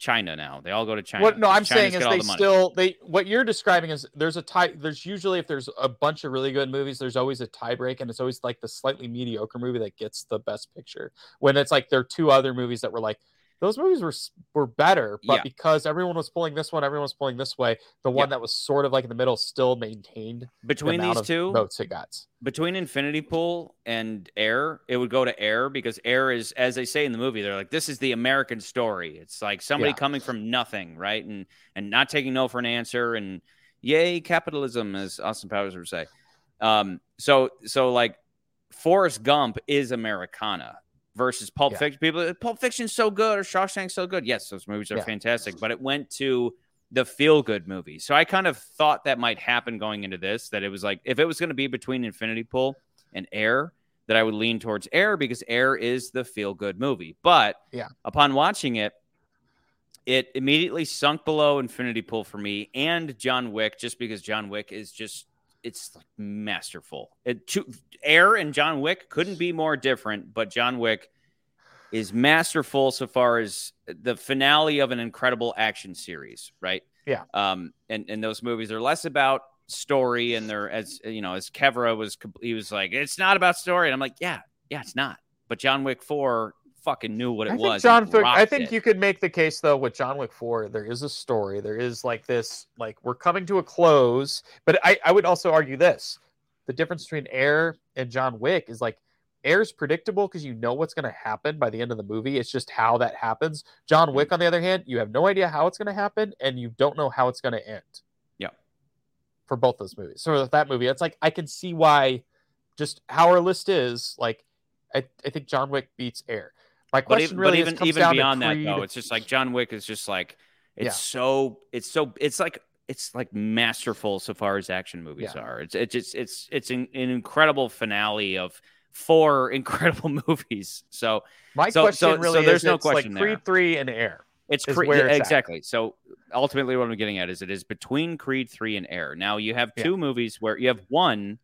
China now. They all go to China. What no, I'm China's saying is they the still they what you're describing is there's a tie there's usually if there's a bunch of really good movies, there's always a tie break and it's always like the slightly mediocre movie that gets the best picture. When it's like there are two other movies that were like those movies were were better, but Yeah. because everyone was pulling this one, everyone was pulling this way, the one Yeah. that was sort of like in the middle still maintained between amount these two, votes it got. between Infinity Pool and Air, it would go to Air because Air is, as they say in the movie, they're like, this is the American story. It's like somebody Yeah. coming from nothing, right? And and not taking no for an answer, and yay capitalism, as Austin Powers would say. Um, so so like Forrest Gump is Americana versus Pulp Yeah. Fiction. People, Pulp Fiction's so good or Shawshank's so good. Yes, those movies are Yeah. fantastic, but it went to the feel good movie. So I kind of thought that might happen going into this, that it was like if it was going to be between Infinity Pool and Air, that I would lean towards Air because Air is the feel good movie. But Yeah. upon watching it, it immediately sunk below Infinity Pool for me and John Wick, just because John Wick is just it's like masterful. It, two, Air and John Wick couldn't be more different, but John Wick is masterful so far as the finale of an incredible action series, right? Yeah. Um, and and those movies are less about story, and they're as you know, as Kevra was, he was like, it's not about story, and I'm like, yeah, yeah, it's not. But John Wick Four fucking knew what it I think was. John Wick, I think it. you could make the case though with John Wick 4, there is a story. There is like this, like we're coming to a close. But I, I would also argue this. The difference between Air and John Wick is like Air's predictable because you know what's gonna happen by the end of the movie. It's just how that happens. John Wick, mm. on the other hand, you have no idea how it's gonna happen, and you don't know how it's gonna end. Yeah. For both those movies. So with that movie, it's like I can see why just how our list is, like I, I think John Wick beats Air. My but even, really but even comes even beyond that Creed. though it's just like john wick is just like it's Yeah. so it's so it's like it's like masterful so far as action movies Yeah. are it's it's just it's it's an, an incredible finale of four incredible movies so My So- question so- really so there's is no it's question like there. Creed three and Air. it's Creed, where it's at. exactly so ultimately what i'm getting at is it is between creed 3 and air now you have Yeah. two movies where you have one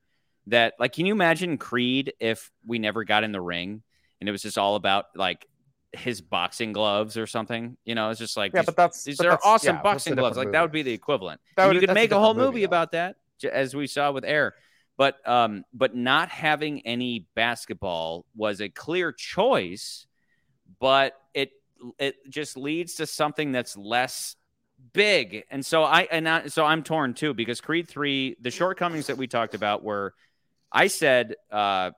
that like can you imagine creed if we never got in the ring and it was just all about like his boxing gloves or something you know it's just like Yeah, these- but that's these but are that's- awesome yeah, boxing gloves. Like that would be the equivalent. That And would- you could that's a make a whole movie movie, though. about that, as we saw with Air. But um, but not having any basketball was a clear choice, but it it just leads to something that's less big. And so I and I, so I'm torn too because Creed three, the shortcomings that we talked about were, I said, uh,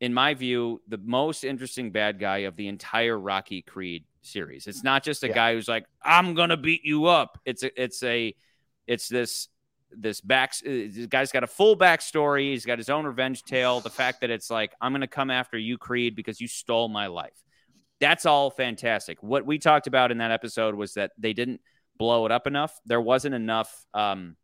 in my view, the most interesting bad guy of the entire Rocky Creed series. It's not just a Yeah. guy who's like, I'm gonna beat you up. It's a, it's a, it's this this back. uh, This guy's got a full backstory. He's got his own revenge tale. The fact that it's like, I'm gonna come after you, Creed, because you stole my life. That's all fantastic. What we talked about in that episode was that they didn't blow it up enough. There wasn't enough. Um,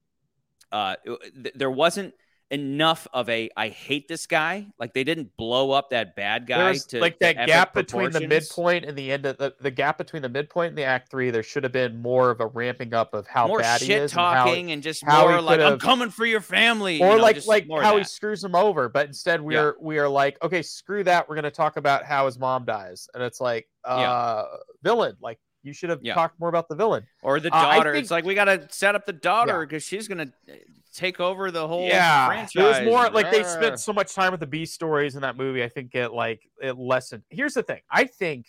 uh, th- there wasn't enough of a I hate this guy. Like they didn't blow up that bad guy There's to like that epic gap between the midpoint and the end of the, the gap between the midpoint and the act three. There should have been more of a ramping up of how more bad he is, and how- talking and, just how more like I'm coming for your family, or you know, like like how he screws him over. But instead, we Yeah. are we are like, okay, screw that. We're going to talk about how his mom dies, and it's like, uh, Yeah. villain. Like you should have Yeah. talked more about the villain. or the Uh, daughter. think- it's like we got to set up the daughter because she's gonna uh, take over the whole yeah, franchise. there was more like they spent so much time with the B stories in that movie. I think it like it lessened. Here's the thing. I think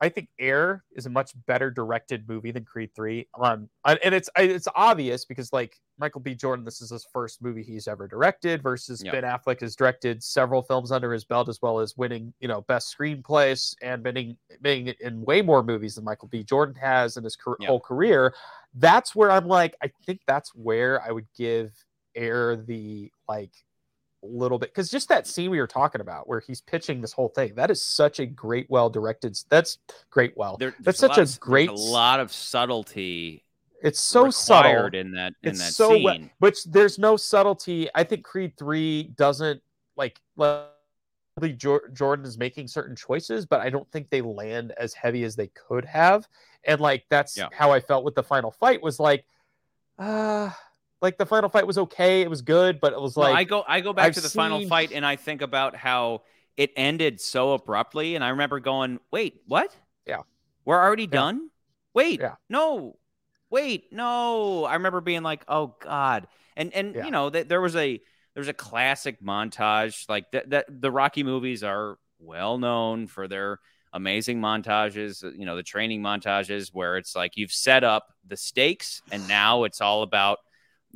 I think Air is a much better directed movie than Creed Three. Um, On and it's it's obvious because like Michael B. Jordan, this is his first movie he's ever directed. Versus Yeah. Ben Affleck has directed several films under his belt, as well as winning you know best screenplays and winning being in way more movies than Michael B. Jordan has in his car- Yeah. whole career. That's where I'm like, I think that's where I would give Air the like little bit because just that scene we were talking about where he's pitching this whole thing that is such a great well directed that's great well There- that's such lot a great a lot of subtlety it's so subtle in that in it's that so scene. we- but there's no subtlety i think creed 3 doesn't like Jor- jordan is making certain choices but i don't think they land as heavy as they could have and like that's Yeah. how i felt with the final fight was like uh like the final fight was okay it was good but it was No, like I go I go back I've to the final fight and I think about how it ended so abruptly and I remember going, "Wait, what? Yeah. We're already done? Wait. Yeah. No. Wait, no." I remember being like, "Oh god." And and Yeah. you know, th- there was a there's a classic montage like that that the Rocky movies are well known for their amazing montages, you know, the training montages where it's like you've set up the stakes and now it's all about,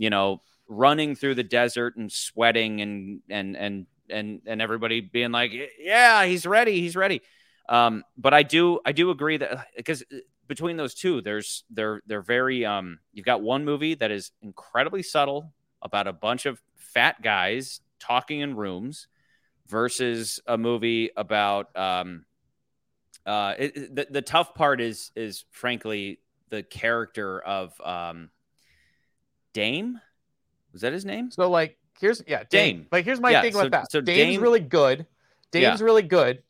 you know, running through the desert and sweating and and and and and everybody being like, yeah, he's ready, he's ready. Um, but I do I do agree that because between those two, there's they're they're very um. You've got one movie that is incredibly subtle about a bunch of fat guys talking in rooms, versus a movie about um. Uh, it- the the tough part is is frankly the character of um. Dame, was that his name? So like here's yeah, Dame. Dame. Like here's my Yeah, thing so- with that. so Dame's Dame- really good. Dame's really good,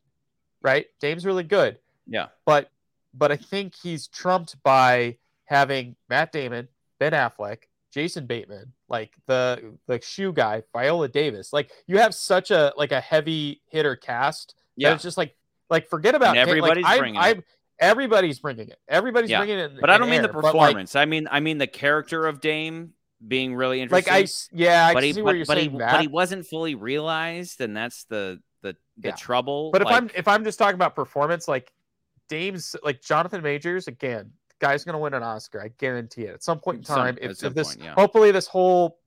right? Dame's really good. Yeah. But but I think he's trumped by having Matt Damon, Ben Affleck, Jason Bateman, like the the shoe guy, Viola Davis. Like you have such a like a heavy hitter cast. that Yeah, it's just like like forget about And Dame. Like, everybody's I'm- it. I'm- Everybody's bringing it. Everybody's Yeah. bringing it. but I don't mean the. But, like- performance. I mean I mean the character of Dame being really interesting. Like, I yeah, I but can he see but, where you're but he saying that. but he wasn't fully realized, and that's the the the Yeah. trouble. But if like, I'm if I'm just talking about performance, like Dame's like Jonathan Majors again, guy's gonna win an Oscar. I guarantee it. At some point in time, at if, if this point, yeah. hopefully this whole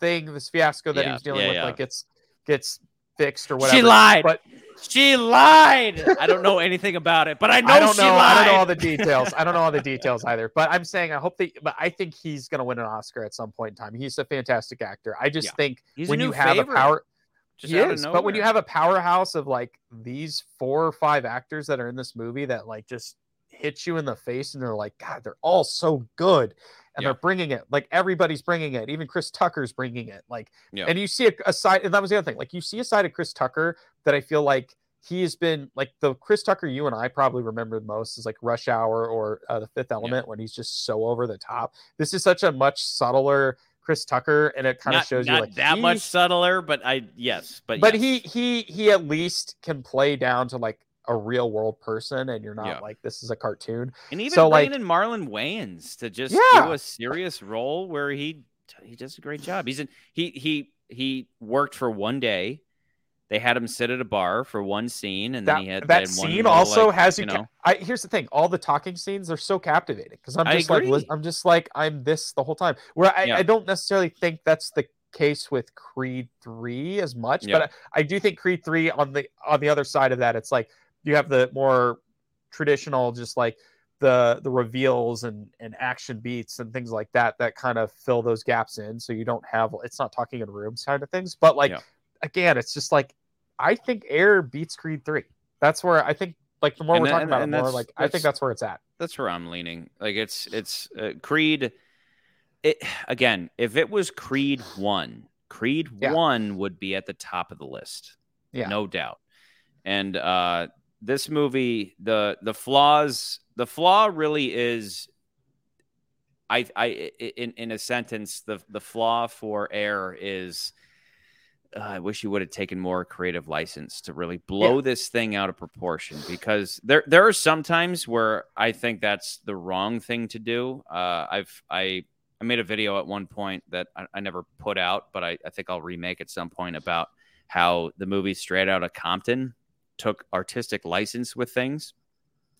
thing, this fiasco that Yeah, he was dealing with, like gets gets fixed or whatever. she lied. But she lied. I don't know anything about it, but I know I don't she know. lied. I don't know all the details. I don't know all the details either. But I'm saying I hope that. But I think he's gonna win an Oscar at some point in time. He's a fantastic actor. I just Yeah. think He's when you have favorite. a power. Just he is, but when you have a powerhouse of like these four or five actors that are in this movie that like just hit you in the face and they're like, God, they're all so good, and Yeah. they're bringing it. Like everybody's bringing it. Even Chris Tucker's bringing it. Like, Yeah. and you see a, a side, and that was the other thing. Like you see a side of Chris Tucker that I feel like he has been like the Chris Tucker you and I probably remember the most is like Rush Hour or uh, The Fifth Element when he's just so over the top. This is such a much subtler Chris Tucker, and it kind of shows not you like that he- much subtler, but I yes, but but yes. he he he at least can play down to like a real world person and you're not Yeah. like this is a cartoon and even so, bringing like- in Marlon Wayans to just Yeah. do a serious role where he he does a great job. He's in he he he worked for one day. They had him sit at a bar for one scene, and that, then he had that had one scene little, also like, has you, ca- know I here's the thing all the talking scenes are so captivating because i'm just like i'm just like i'm this the whole time where i, Yeah. I don't necessarily think that's the case with creed 3 as much but I, I do think creed 3 on the on the other side of that it's like you have the more traditional just like the the reveals and and action beats and things like that that kind of fill those gaps in so you don't have it's not talking in rooms kind of things but like Yeah. again it's just like i think air beats creed 3 that's where i think like the more And we're that- talking and- about it and more that's- like i think that's where it's at that's where I'm leaning. Like it's it's uh, Creed. It again, if it was Creed one, Creed Yeah. 1 would be at the top of the list. Yeah. No doubt. And uh this movie the the flaws the flaw really is I I in in a sentence the the flaw for Air is uh, I wish you would have taken more creative license to really blow this thing out of proportion because there there are some times where I think that's the wrong thing to do. Uh, I've I I made a video at one point that I, I never put out, but I, I think I'll remake at some point about how the movie Straight Out of Compton took artistic license with things,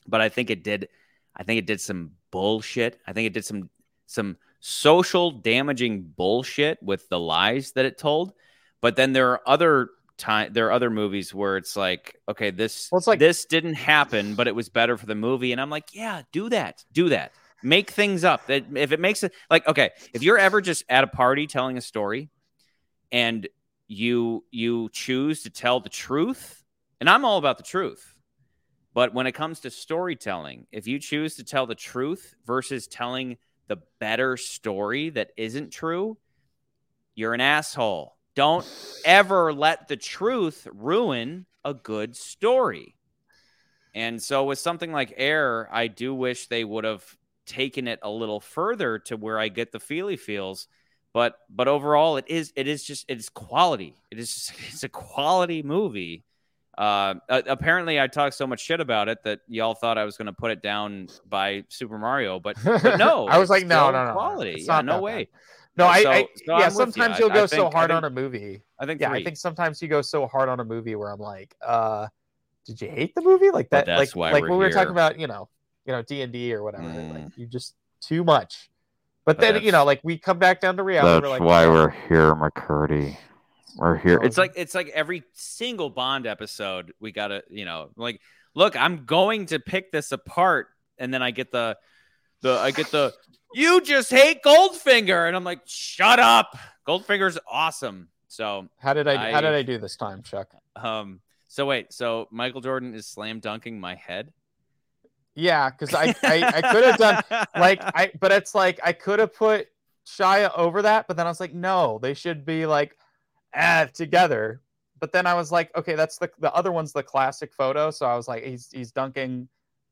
but I think it did. I think it did some bullshit. I think it did some some social damaging bullshit with the lies that it told. But then there are other time there are other movies where it's like, okay, this Well, it's like- this didn't happen, but it was better for the movie. And I'm like, yeah, do that. Do that. Make things up. That if it makes it like okay, if you're ever just at a party telling a story and you you choose to tell the truth, and I'm all about the truth. But when it comes to storytelling, if you choose to tell the truth versus telling the better story that isn't true, you're an asshole. Don't ever let the truth ruin a good story. And so with something like Air, I do wish they would have taken it a little further to where I get the feely feels. But but overall, it is it is just it's quality. It is just, it's a quality movie. Uh, apparently, I talked so much shit about it that y'all thought I was going to put it down by Super Mario, but, but no, I was like, no, no, no, no, quality. it's Yeah, not no that way. No, I, So- I so yeah. I'm Sometimes you. you'll I- go I so think- I hard think- on a movie. I think Yeah, three. I think sometimes you go so hard on a movie where I'm like, uh, did you hate the movie? Like that, that's like why like when we were talking about, you know, you know, D and D or whatever. Mm. Like you just too much. But But then you know, like we come back down to reality. That's we're like, why yeah, we're here, McCurdy. We're here. It's like it's like every single Bond episode we gotta, you know, like look, I'm going to pick this apart, and then I get the the I get the you just hate Goldfinger, and I'm like, shut up. Goldfinger's awesome. So How did I, how did I do this time, Chuck? um so wait, so Michael Jordan is slam dunking my head. Yeah, because I, I I could have done like I, but it's like I could have put Shia over that, but then I was like, no, they should be like, ah, together. But then I was like, okay, that's the the other one's the classic photo, so I was like, he's he's dunking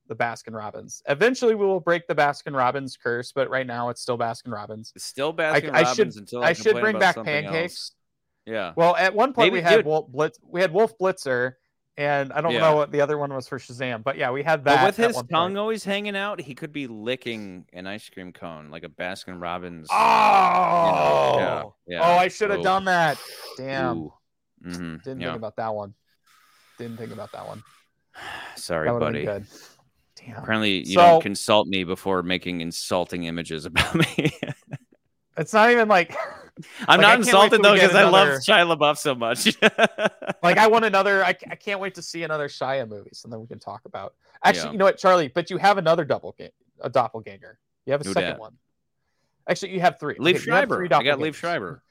the Baskin Robbins. Eventually, we will break the Baskin Robbins curse, but right now it's still Baskin Robbins. It's still Baskin I Robbins should- until I, I should bring back pancakes. else. Yeah. Well, at one point Maybe- we had dude. Wolf Blitz, we had Wolf Blitzer, and I don't Yeah. know what the other one was for Shazam, but yeah, we had that. But with his tongue point. always hanging out, he could be licking an ice cream cone like a Baskin Robbins. Oh, yeah, yeah. oh, I should have done that. Damn, Ooh. Mhm, didn't yeah. think about that one. Didn't think about that one. Sorry, that buddy. been good. Damn, Apparently, you So- don't consult me before making insulting images about me. it's not even like I'm Like, not insulted though because I love another- Shia LaBeouf so much. like I want another. I, I can't wait to see another Shia movie, so then we can talk about. Actually, Yeah. you know what, Charlie? But you have another double ga- a doppelganger. You have a Who second dat? one. Actually, you have three. Liev Okay, Schreiber. I got Liev. Schreiber.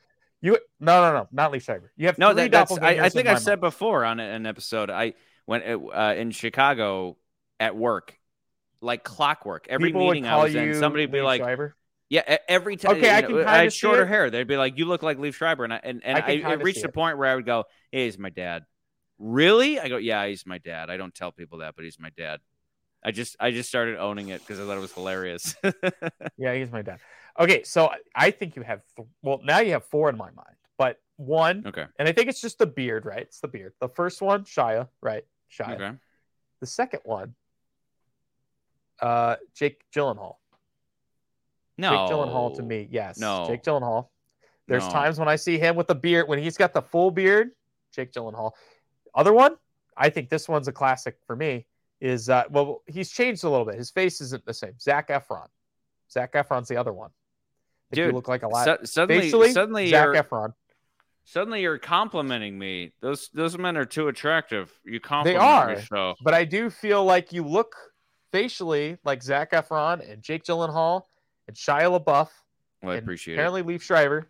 You no no no not Liev Schreiber. You have No, three that, that's. I, I think I said mind. before on an episode. I went uh, in Chicago at work, like clockwork. Every People meeting I was in, somebody would be Liev like, Schreiber. Yeah, every time. Okay, I you can kinda I had shorter it. hair. They'd be like, "You look like Liev Schreiber," and I, and, and I I, reached a point where I would go, "Hey, he's my dad." Really? I go, "Yeah, he's my dad." I don't tell people that, but he's my dad. I just I just started owning it because I thought it was hilarious. Yeah, he's my dad. Okay, so I- I think you have th- well now you have four in my mind, but one, okay. and I think it's just the beard, right? It's the beard. The first one, Shia, right? Shia. Okay. The second one, uh, Jake Gyllenhaal. No. Jake Gyllenhaal to me, yes. No. Jake Gyllenhaal. There's No. times when I see him with the beard, when he's got the full beard, Jake Gyllenhaal. Other one, I think this one's a classic for me, is uh well, he's changed a little bit. His face isn't the same. Zac Efron. Zac Efron's the other one. Think you Dude, look like a lot. Su- suddenly, Facially, suddenly Zac you're Efron. suddenly you're complimenting me. Those those men are too attractive. You compliment are. me, so But I do feel like you look facially like Zac Efron and Jake Gyllenhaal and Shia LaBeouf well, I appreciate it. apparently Liev Schreiber.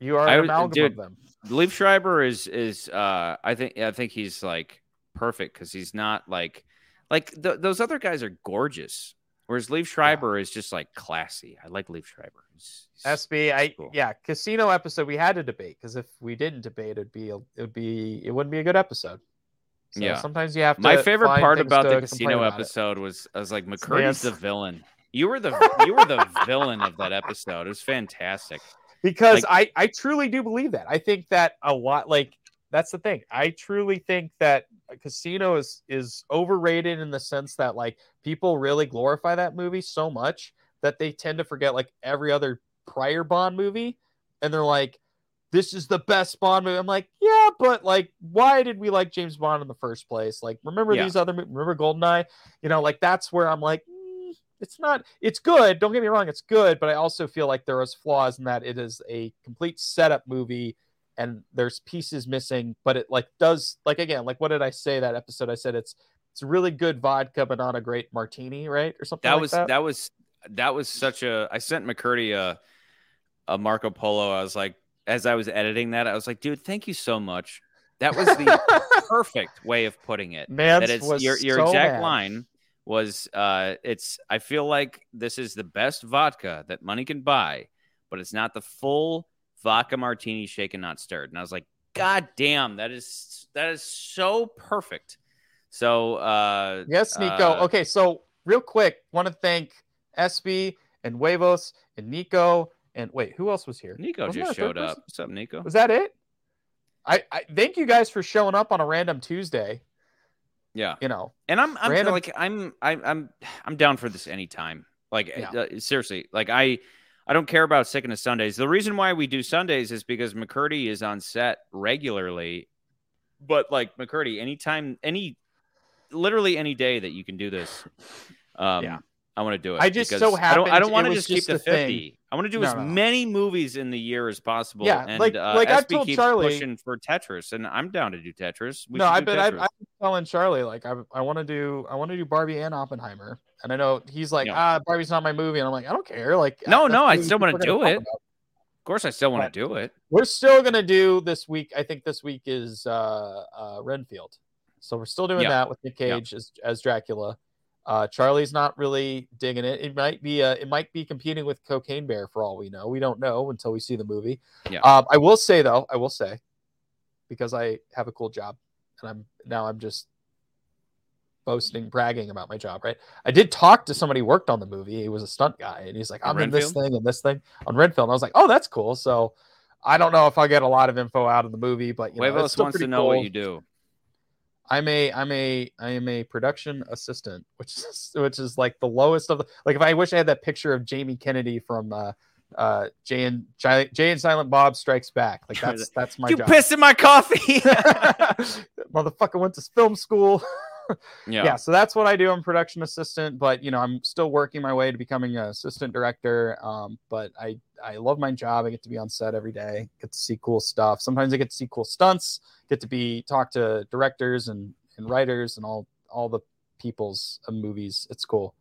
You are I an was- amalgam dude, of them. Liev Schreiber is is uh I think I think he's like perfect because he's not like like th- those other guys are gorgeous. Whereas Liev Schreiber is just like classy. I like Liev Schreiber. He's- he's SB, I cool. yeah, casino episode we had to debate because if we didn't debate, it'd be it would be it wouldn't be a good episode. So Yeah. sometimes you have to. My favorite part about the casino about it. episode was I was like McCurdy's the villain. You were the you were the villain of that episode. It was fantastic. because I I truly do believe that. I think that a lot like that's the thing. I truly think that Casino is is overrated in the sense that like people really glorify that movie so much that they tend to forget like every other prior Bond movie and they're like this is the best Bond movie. I'm like, yeah, but like, why did we like James Bond in the first place? Like, remember Yeah. these other, remember Goldeneye? You know, like that's where I'm like, it's not, it's good. Don't get me wrong, it's good, but I also feel like there is flaws in that it is a complete setup movie and there's pieces missing, but it like does, like again, like what did I say that episode? I said it's it's really good vodka, but not a great martini, right? Or something That like was that. that. was that was such a. I sent McCurdy a a Marco Polo. I was like, as I was editing that, I was like, dude, thank you so much. That was the perfect way of putting it. Man, that it's your your so exact mad. line was uh it's I feel like this is the best vodka that money can buy, but it's not the full vodka martini shaken not stirred. And I was like, God damn, that is that is so perfect. So uh Yes, Nico. uh, okay, so real quick, want to thank SB and Huevos and Nico and wait, who else was here? Nico Wasn't just there a third showed up. What's up, Nico? Was that it? I, I thank you guys for showing up on a random Tuesday. Yeah. You know, And I'm I'm Random- like I'm I'm I'm I'm down for this anytime. Like Yeah. uh, seriously, like I I don't care about sticking to Sundays. The reason why we do Sundays is because McCurdy is on set regularly. But like McCurdy, anytime, any, literally any day that you can do this, um, Yeah. I want to do it. I just so I don't. I don't want to just keep the a thing. fifty. I want to do No, as no. many movies in the year as possible. Yeah, and, like- uh, like I've SB told Charlie- pushing for Tetris, and I'm down to do Tetris. We no, I I've, Tetris. I've been telling Charlie like I I want to do I want to do Barbie and Oppenheimer, and I know he's like Yeah. ah Barbie's not my movie, and I'm like I don't care. Like No, no, I still wanna do it. about. Of course, I still want to do it. We're still gonna do this week. I think this week is uh, uh, Renfield, so we're still doing Yeah. that with Nick Yeah. Cage as, as Dracula. Uh, Charlie's not really digging it. It might be uh, it might be competing with Cocaine Bear for all we know. We don't know until we see the movie. Yeah. Um, I will say though, I will say, because I have a cool job, and I'm now I'm just boasting, bragging about my job. Right? I did talk to somebody who worked on the movie. He was a stunt guy, and he's like, I'm in this thing and this thing on Renfield. And I was like, oh, that's cool. So. I don't know if I'll get a lot of info out of the movie, but you know, it's Huevos still wants to know cool. what you do. I'm a I'm a I am a production assistant, which is which is like the lowest of the like if I wish I had that picture of Jamie Kennedy from uh uh Jay and Jay, Jay and Silent Bob Strikes Back. Like that's that's my you job. pissed in my coffee. Motherfucker went to film school. yeah. yeah. so that's what I do. I'm production assistant, but you know, I'm still working my way to becoming an assistant director. Um, but I I love my job. I get to be on set every day, get to see cool stuff. Sometimes I get to see cool stunts, get to be talk to directors and, and writers and all all the people's uh, movies. It's cool.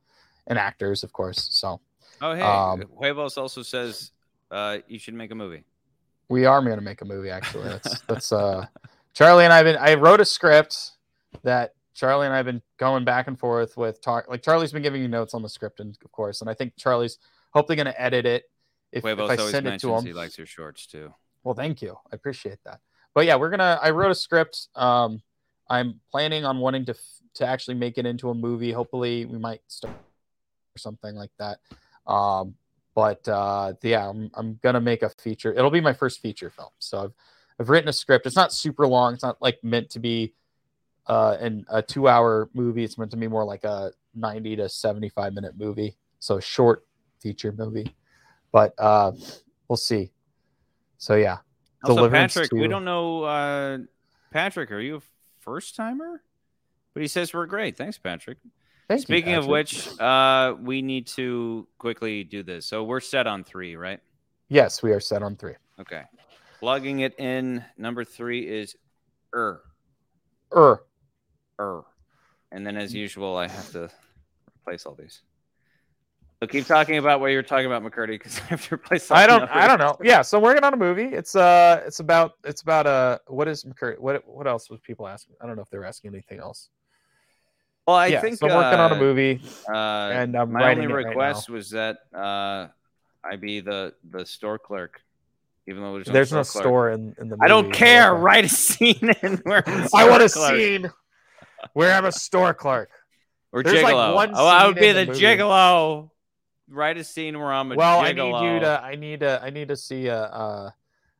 And actors, of course. So Oh, hey, Um, Huevos also says uh, you should make a movie. we are going to make a movie. Actually, that's that's uh, Charlie and I've been. I wrote a script that Charlie and I've been going back and forth with. Talk like Charlie's been giving me notes on the script, and of course, and I think Charlie's hopefully going to edit it if, if I always send it to him. he likes your shorts too. Well, thank you. I appreciate that. But yeah, we're gonna. I wrote a script. Um, I'm planning on wanting to f- to actually make it into a movie. Hopefully, we might start or something like that. Um, but uh, yeah, I'm I'm gonna make a feature. It'll be my first feature film. So I've I've written a script. It's not super long. It's not like meant to be uh in a two hour movie. It's meant to be more like a 90 to 75 minute movie. So a short feature movie. But uh, we'll see. So yeah. Also, Deliverance Patrick, we don't know. Uh, Patrick, are you a first timer? But he says we're great. Thanks, Patrick. Thank you, Speaking of which, uh, we need to quickly do this. So we're set on three, right? yes, we are set on three. Okay. Plugging it in. Number three is er, Er, er. And then, as usual, I have to replace all these. So keep talking about what you're talking about, McCurdy, because I have to replace. I don't. I don't know. Yeah, so I'm working on a movie. It's uh, it's about it's about uh, what is McCurdy? What what else was people asking? I don't know if they were asking anything else. Well, I yeah, think so I'm working on a uh, movie, Uh, and I'm my only it right request was that uh, I be the the store clerk, even though there's no There's store no store in, in the. I don't care. Write a scene in where I want a clerk. scene where I'm a store clerk. or There's, like, gigolo. one oh, I would be the, the movie. gigolo. Write a scene where I'm a Well, I need you to. I need to. I need to see a. Uh,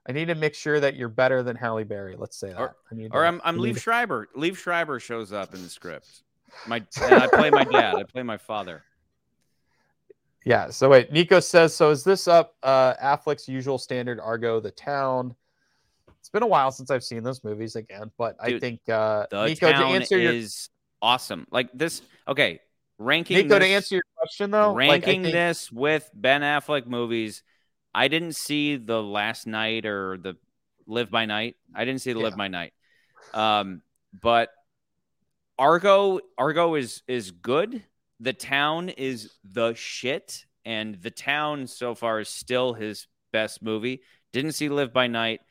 I need to make sure that you're better than Halle Berry. Let's say that. Or- I need Or to- I'm I'm I Liev Schreiber. Liev Schreiber shows up in the script. My and I play my dad. I play my father. Yeah. So wait, Nico says. So is this up? Uh, Affleck's usual standard Argo, the town. It's been a while since I've seen those movies again, but I think uh, The Nico to town answer your is awesome. Like this. Okay, ranking. Nico to this- answer your question though, like, ranking think- this with Ben Affleck movies, I didn't see the Last Night or the Live by Night. I didn't see the Live by Night. Um, but Argo, Argo is is good. The town is the shit, and the town so far is still his best movie. Didn't see Live by Night.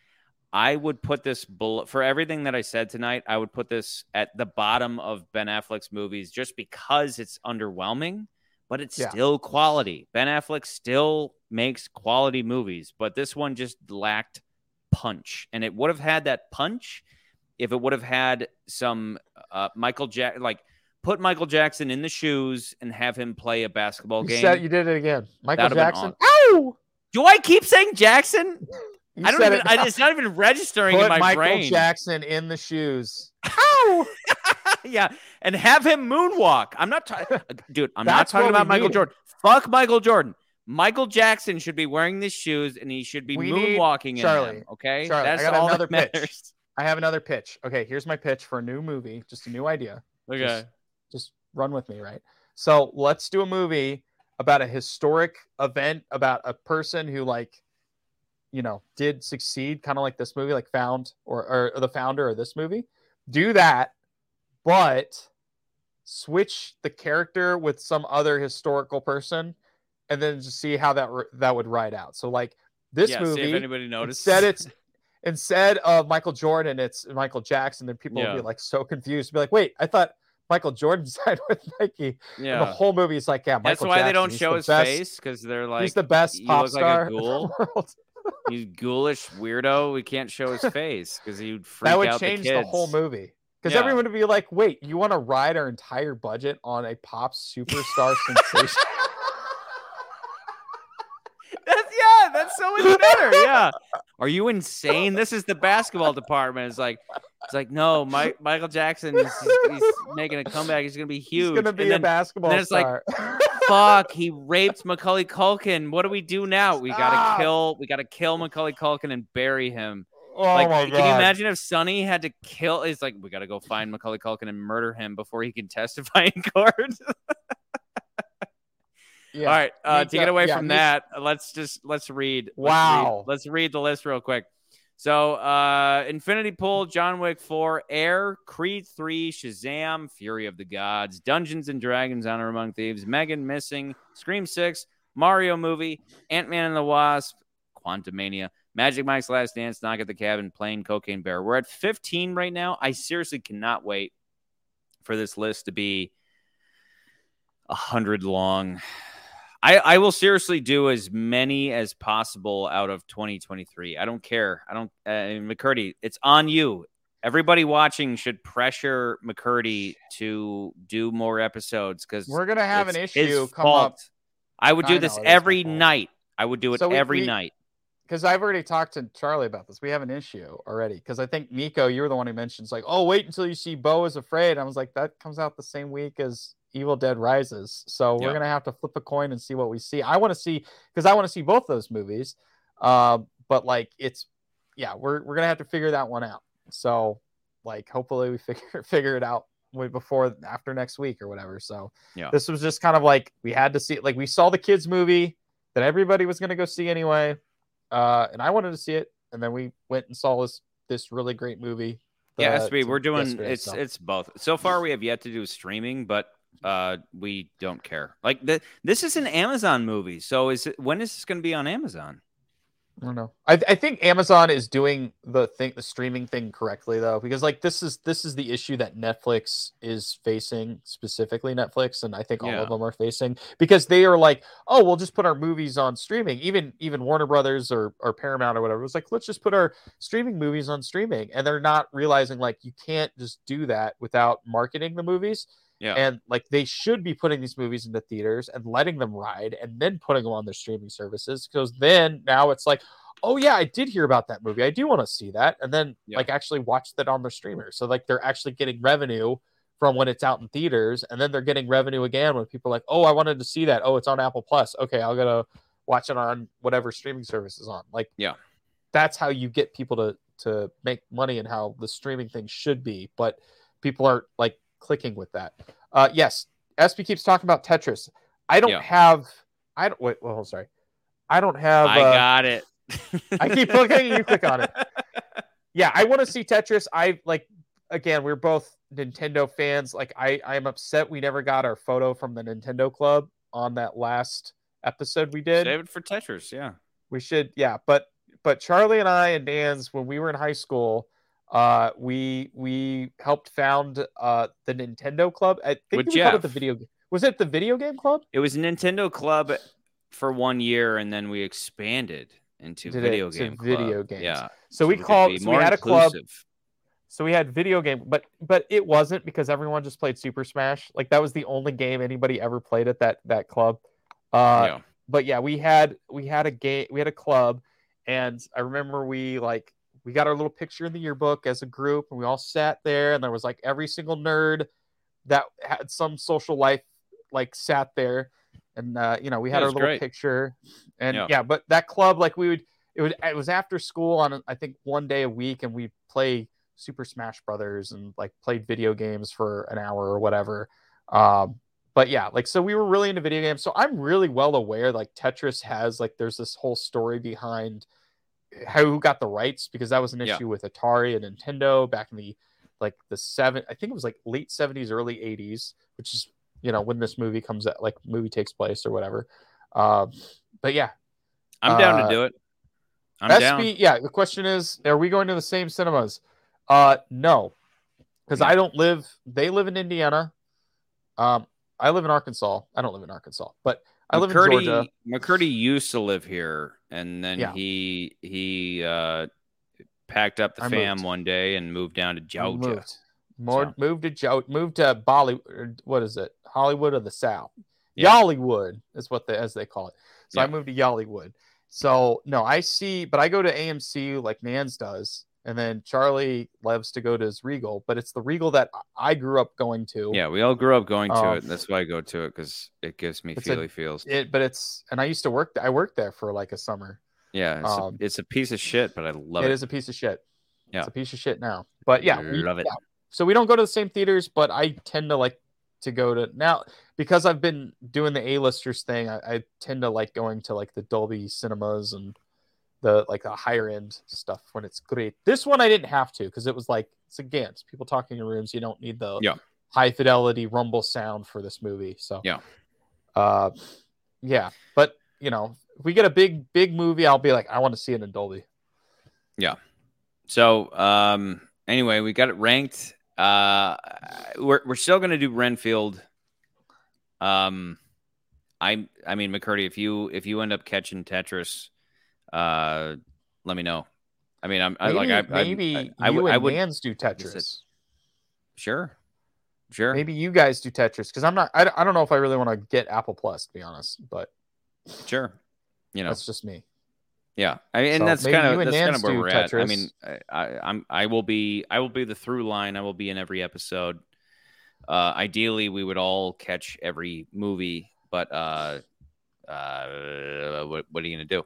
I would put this below, for everything that I said tonight. I would put this at the bottom of Ben Affleck's movies just because it's underwhelming, but it's Yeah. still quality. Ben Affleck still makes quality movies, but this one just lacked punch, and it would have had that punch if it would have had some uh, Michael Jack like put Michael Jackson in the shoes and have him play a basketball You game. said you did it again, Michael That'd Jackson. Ow! Do I keep saying Jackson? You I don't even. It I, it's not even registering Put in my Michael brain. Jackson in the shoes. Ow! yeah, and have him moonwalk. I'm not talking, dude. I'm not talking about Michael needed. Jordan. Fuck Michael Jordan. Michael Jackson should be wearing these shoes and he should be We moonwalking in Charlie, them. Okay, Charlie, I got all another that pitch. matters. I have another pitch. Okay, here's my pitch for a new movie, just a new idea. Okay, Just- Just run with me, right? So let's do a movie about a historic event about a person who like you know did succeed kind of like this movie like found or, or the founder of this movie do that but switch the character with some other historical person and then just see how that that would ride out so like this yeah, movie if anybody noticed. instead it's instead of Michael Jordan, it's Michael Jackson. Then people will Yeah. be like so confused, be like, "Wait, I thought Michael Jordan signed with Nike." And the whole movie is like, "Yeah, That's Michael why they don't show the his best- face because they're like he's the best "You pop look like star in the world. He's ghoulish weirdo. We can't show his face because he'd freak that would out change the, the, kids. whole movie. Because Yeah. everyone would be like, "Wait, you want to ride our entire budget on a pop superstar sensation?" That's yeah, that's so much better. Yeah. Are you insane? This is the basketball department. It's like it's like no, Mike, Michael Jackson is he's, he's making a comeback. He's gonna be huge. He's gonna be and a then, basketball then it's like, star. fuck, he raped Macaulay Culkin. What do we do now? We gotta Stop. kill. We gotta kill Macaulay Culkin and bury him. oh like, my can you imagine if Sonny had to kill? It's like we gotta go find Macaulay Culkin and murder him before he can testify in court. Yeah. All right, uh, to get away yeah, from that, let's just let's read. let's Wow. read- let's read the list real quick. So, uh, Infinity Pool, John Wick 4, Air, Creed 3, Shazam, Fury of the Gods, Dungeons and Dragons, Honor Among Thieves, Megan Missing, Scream 6, Mario Movie, Ant Man and the Wasp, Quantumania, Magic Mike's Last Dance, Knock at the Cabin, Plane Cocaine Bear. We're at 15 right now. I seriously cannot wait for this list to be a hundred long. I, I will seriously do as many as possible out of 2023. I don't care. I don't. Uh, McCurdy, it's on you. Everybody watching should pressure McCurdy to do more episodes because We're gonna have an issue come fault. up I would do I this know, it is my every night. I would do it So we- every we- night. because I've already talked to Charlie about this. We have an issue already because I think Nico, you were the one who mentions like, oh, wait until you see Beau is afraid. I was like, that comes out the same week as Evil Dead Rises, so we're Yeah. gonna have to flip a coin and see what we see. I want to see because I want to see both those movies, uh, but like it's yeah, we're we're gonna have to figure that one out. So like, hopefully we figure figure it out before after next week or whatever. So Yeah. this was just kind of like we had to see like we saw the kids movie that everybody was gonna go see anyway uh, and I wanted to see it, and then we went and saw this this really great movie. Yeah, SB, we're doing it's it's both. So far, we have yet to do streaming, but uh, we don't care. Like the, this is an Amazon movie, so is it when is this going to be on Amazon? I don't know. I, I think Amazon is doing the thing, the streaming thing correctly though, because like this is this is the issue that Netflix is facing specifically Netflix, and I think all Yeah. of them are facing because they are like, oh, we'll just put our movies on streaming. Even even Warner Brothers or or Paramount or whatever was like, let's just put our streaming movies on streaming, and they're not realizing like you can't just do that without marketing the movies. Yeah. And like they should be putting these movies into theaters and letting them ride and then putting them on their streaming services because then now it's like, oh yeah, I did hear about that movie. I do want to see that. And then Yeah. like actually watch that on their streamer. So like they're actually getting revenue from when it's out in theaters and then they're getting revenue again when people are like, oh, I wanted to see that. Oh, it's on Apple Plus. Okay, I'll go to watch it on whatever streaming service is on. Like Yeah. that's how you get people to to make money and how the streaming thing should be. But people aren't like clicking with that. Uh, yes, SB keeps talking about Tetris. I don't Yeah. have. I don't. Wait. Well, sorry. I don't have. I uh, got it. I keep clicking, you click on it. yeah, I want to see Tetris. I like. Again, we're both Nintendo fans. Like, I I'm upset we never got our photo from the Nintendo Club on that last episode we did. Save it for Tetris. Yeah. We should, yeah. But but Charlie and I and Dan's when we were in high school, uh, we we helped found uh the Nintendo Club. I think With we called it the video. Was it the video game club? It was Nintendo Club for one year, and then we expanded into Did video to game. video games. Yeah. So we could called. So we had a club. So we had video game, but but it wasn't because everyone just played Super Smash. Like that was the only game anybody ever played at that that club. Uh, yeah. but yeah, we had we had a game, we had a club, and I remember we like we got our little picture in the yearbook as a group, and we all sat there, and there was like every single nerd that had some social life like sat there, and uh, you know we had our little great. picture, and Yeah. yeah. but that club like we would it would it was after school on I think one day a week, and we play Super Smash Brothers and like played video games for an hour or whatever. Um, but yeah, like so we were really into video games. So I'm really well aware like Tetris has like there's this whole story behind how who got the rights because that was an Yeah. issue with Atari and Nintendo back in the like the seven I think it was like late 70s, early 80s, which is you know when this movie comes out like movie takes place or whatever. Um, but yeah, I'm down uh, to do it. I'm SB, down. yeah. The question is, are we going to the same cinemas? Uh, no, because No. I don't live. They live in Indiana. Um, I live in Arkansas. I don't live in Arkansas, but I live McCurdy, in Georgia. McCurdy used to live here, and then Yeah. he he uh, packed up the I fam moved. one day and moved down to Georgia. Moved, More, So. moved to jo- moved to Bolly. What is it? Hollywood of the South. Yeah. Y'allywood is what they as they call it. So I moved to Y'allywood. So no, I see, but I go to AMC like Nans does, and then Charlie loves to go to his Regal, but it's the Regal that I grew up going to. Yeah, we all grew up going to Um, it. That's why I go to it because it gives me it's a- feels. It, but it's and I used to work. I worked there for like a summer. yeah, it's, um, a, it's a piece of shit, but I love it it. is a piece of shit. Yeah. It's a piece of shit now. But yeah, we- love it. yeah. So we don't go to the same theaters, but I tend to like to go to now because I've been doing the A-listers thing. I, I tend to like going to like the Dolby cinemas and the like the higher end stuff when it's great. This one I didn't have to because it was like it's again it's people talking in rooms. You don't need the Yeah. high fidelity rumble sound for this movie. So Yeah. uh, yeah. But you know, if we get a big big movie, I'll be like, I want to see it in Dolby. Yeah. So, um, anyway, we got it ranked. Uh, we're we're still gonna do Renfield. Um, I I mean McCurdy, if you if you end up catching Tetris, uh, let me know. I mean, I'm I, Maybe, like I I- maybe I, I, you would and I would Nans do. Tetris. sure sure Maybe you guys do Tetris because I'm not. I, I don't know if I really want to get Apple Plus to be honest, but sure. You know, that's just me. Yeah, I mean, and that's kind of that's kind of where we're at. I mean, I, I, I'm I will be I will be the through line. I will be in every episode. Uh, ideally, we would all catch every movie, but uh, uh, what, what are you gonna do?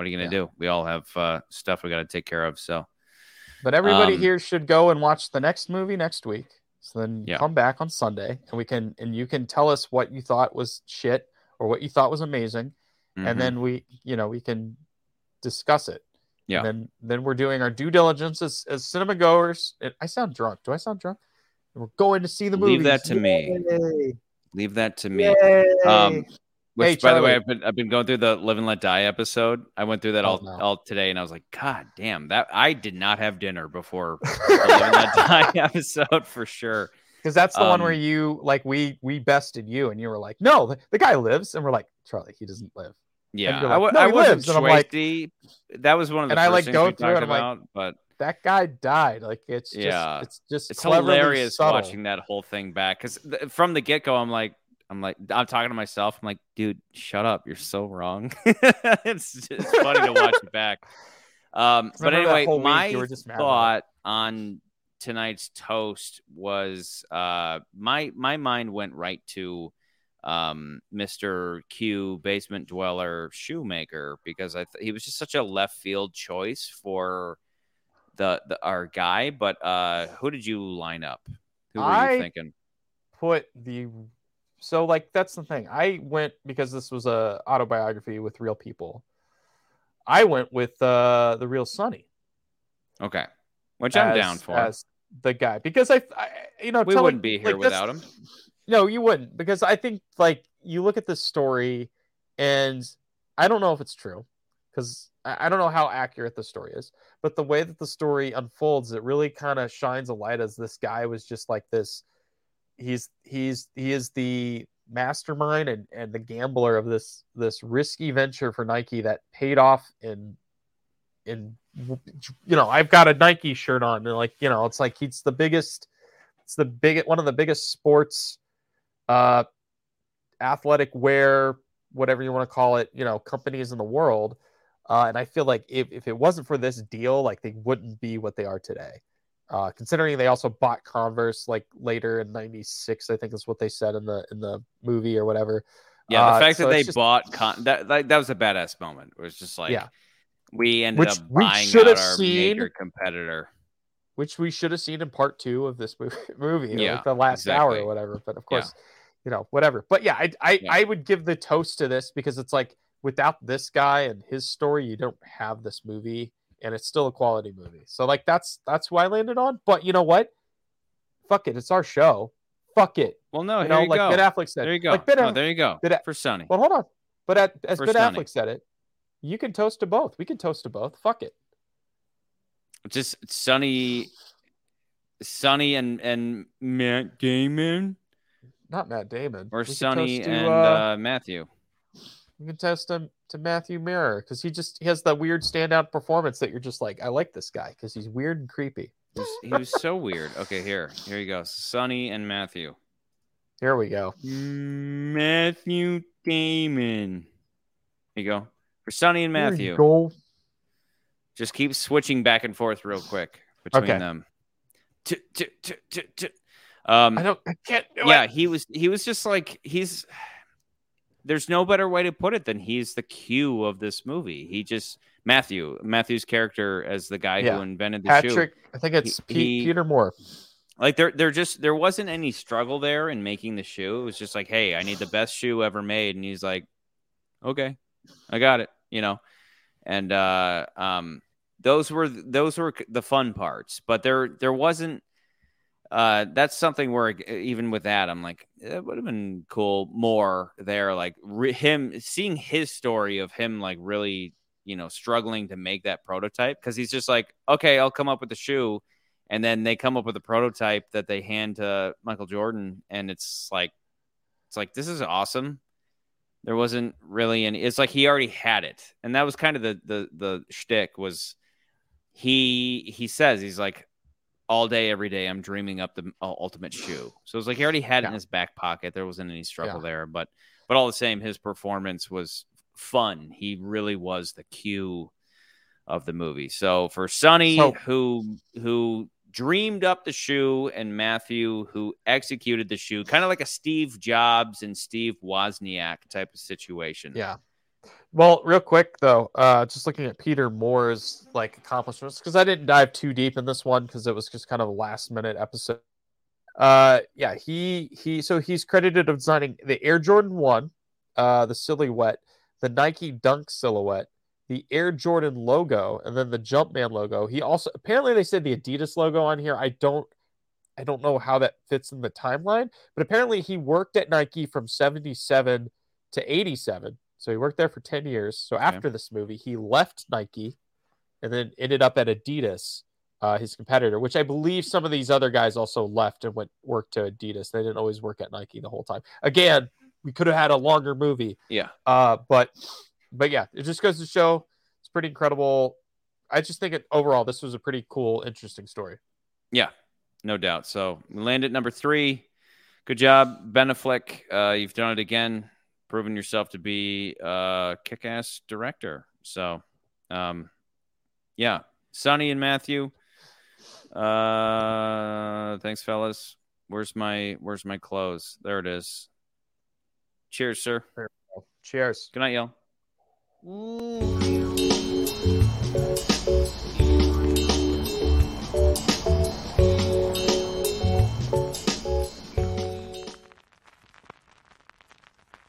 What are you gonna Yeah. do? We all have uh, stuff we got to take care of. So But everybody Um, here should go and watch the next movie next week. So then Yeah. come back on Sunday and we can and you can tell us what you thought was shit or what you thought was amazing, mhm. and then we you know we can discuss it. Yeah. And then then we're doing our due diligence as, as cinema goers. It, I sound drunk. Do I sound drunk? We're going to see the movie. Leave that to me. Leave that to me. Yay! Um, Which, Hey, by the way, I've been I've been going through the Live and Let Die episode. I went through that Oh, all no. all today, and I was like, God damn, that I did not have dinner before the Live and Let Die episode for sure. because that's the one where Um, you like we we bested you and you were like, no, the, the guy lives, and we're like, Charlie, he doesn't live. Yeah, you're I, like, w- "No, I wasn't lives," and I'm like- That was one of the And I, like, go through it, I'm like, about. but That guy died. Like it's just Yeah. it's just it's hilarious subtle. watching that whole thing back because th- from the get go, I'm like, I'm like, I'm talking to myself. I'm like, dude, shut up. You're so wrong. it's it's funny to watch it back. Um, but anyway, my you were just mad about it? thought on tonight's toast was uh my my mind went right to um Mr. Q basement dweller shoemaker because I th- he was just such a left field choice for the, the our guy but uh who did you line up who were I- you thinking put the so like that's the thing. I went because this was a autobiography with real people. I went with uh the real Sonny. okay which I'm down for as the guy because I, I you know we telling- wouldn't be here like, without him No, you wouldn't because I think like you look at this story and I don't know if it's true because I I don't know how accurate the story is, but the way that the story unfolds, it really kind of shines a light as this guy was just like this. He's he's he is the mastermind and, and the gambler of this this risky venture for Nike that paid off in in you know I've got a Nike shirt on and like you know it's like he's the biggest it's the big one of the biggest sports uh athletic wear whatever you want to call it you know companies in the world. Uh and i feel like if, if it wasn't for this deal like they wouldn't be what they are today uh considering they also bought converse like later in 96 i think is what they said in the in the movie or whatever yeah the Uh, fact so that they just- bought con- that like, that was a badass moment it was just like Yeah. we ended Which up buying out our seen. major competitor which we should have seen in part two of this movie, movie Yeah, like the last hour or whatever. But of Yeah. course, you know, whatever. But yeah, I I, Yeah. I would give the toast to this because it's like without this guy and his story, you don't have this movie, and it's still a quality movie. So like that's that's who I landed on. But you know what? Fuck it, it's our show. Fuck it. well no you here know, you like go Ben Affleck said. there you go Like Ben, no, there you go Ben for Sonny Well, hold on. But at, as For Ben Sonny. Affleck said it, you can toast to both. We can toast to both. Fuck it. just Sonny, Sonny and and Matt Damon, Not Matt Damon. or We Sonny to, and uh, uh, Matthew. You can test him to Matthew Maher because he just he has that weird standout performance that you're just like, I like this guy because he's weird and creepy. He was, he was so weird. Okay, here, here you go. Sonny and Matthew. Here we go. Matthew Damon. Here you go. For Sonny and Matthew. go. Just keep switching back and forth real quick between Okay. them. T- t- t- Um, I don't. I can't yeah, it. he was he was just like he's there's no better way to put it than he's the Q of this movie. He just Matthew, Matthew's character as the guy Yeah. who invented the shoe. Patrick. I think it's He- Pete, he- Peter Moore. Like there there just there wasn't any struggle there in making the shoe. It was just like, hey, I need the best shoe ever made. And he's like, Okay, I got it, you know. And uh um those were those were the fun parts, but there there wasn't uh that's something where even with that i'm like it would have been cool more there like re- him seeing his story of him like really you know struggling to make that prototype because he's just like okay i'll come up with the shoe and then they come up with a prototype that they hand to michael jordan and it's like it's like this is awesome. There wasn't really any it's like he already had it and that was kind of the the the shtick was he he says he's like all day, every day, I'm dreaming up the uh, ultimate shoe. So it was like he already had it in his back pocket. There wasn't any struggle Yeah. there, but but all the same, his performance was fun. He really was the Q of the movie. So for Sonny, So- who who dreamed up the shoe, and Matthew, who executed the shoe, kind of like a Steve Jobs and Steve Wozniak type of situation. Yeah. Well, real quick though, uh, just looking at Peter Moore's like accomplishments because I didn't dive too deep in this one because it was just kind of a last minute episode. Uh, yeah, he he so he's credited of designing the Air Jordan One, uh, the silhouette, the Nike Dunk silhouette, the Air Jordan logo, and then the Jumpman logo. He also apparently they said the Adidas logo on here. I don't I don't know how that fits in the timeline, but apparently he worked at Nike from 77 to 87. So he worked there for 10 years. So after this movie, he left Nike and then ended up at Adidas, uh, his competitor, which I believe some of these other guys also left and went work to Adidas. They didn't always work at Nike the whole time. Again, we could have had a longer movie. Yeah. Uh, but but yeah, it just goes to show it's pretty incredible. I just think it overall this was a pretty cool, interesting story. Yeah, no doubt. So we land at number three. Good job, Ben Affleck. Uh, you've done it again, proven yourself to be a kick-ass director. So, um, yeah, Sonny and Matthew. Uh, thanks, fellas. Where's my Where's my clothes? There it is. Cheers, sir. Cheers. Good night, y'all.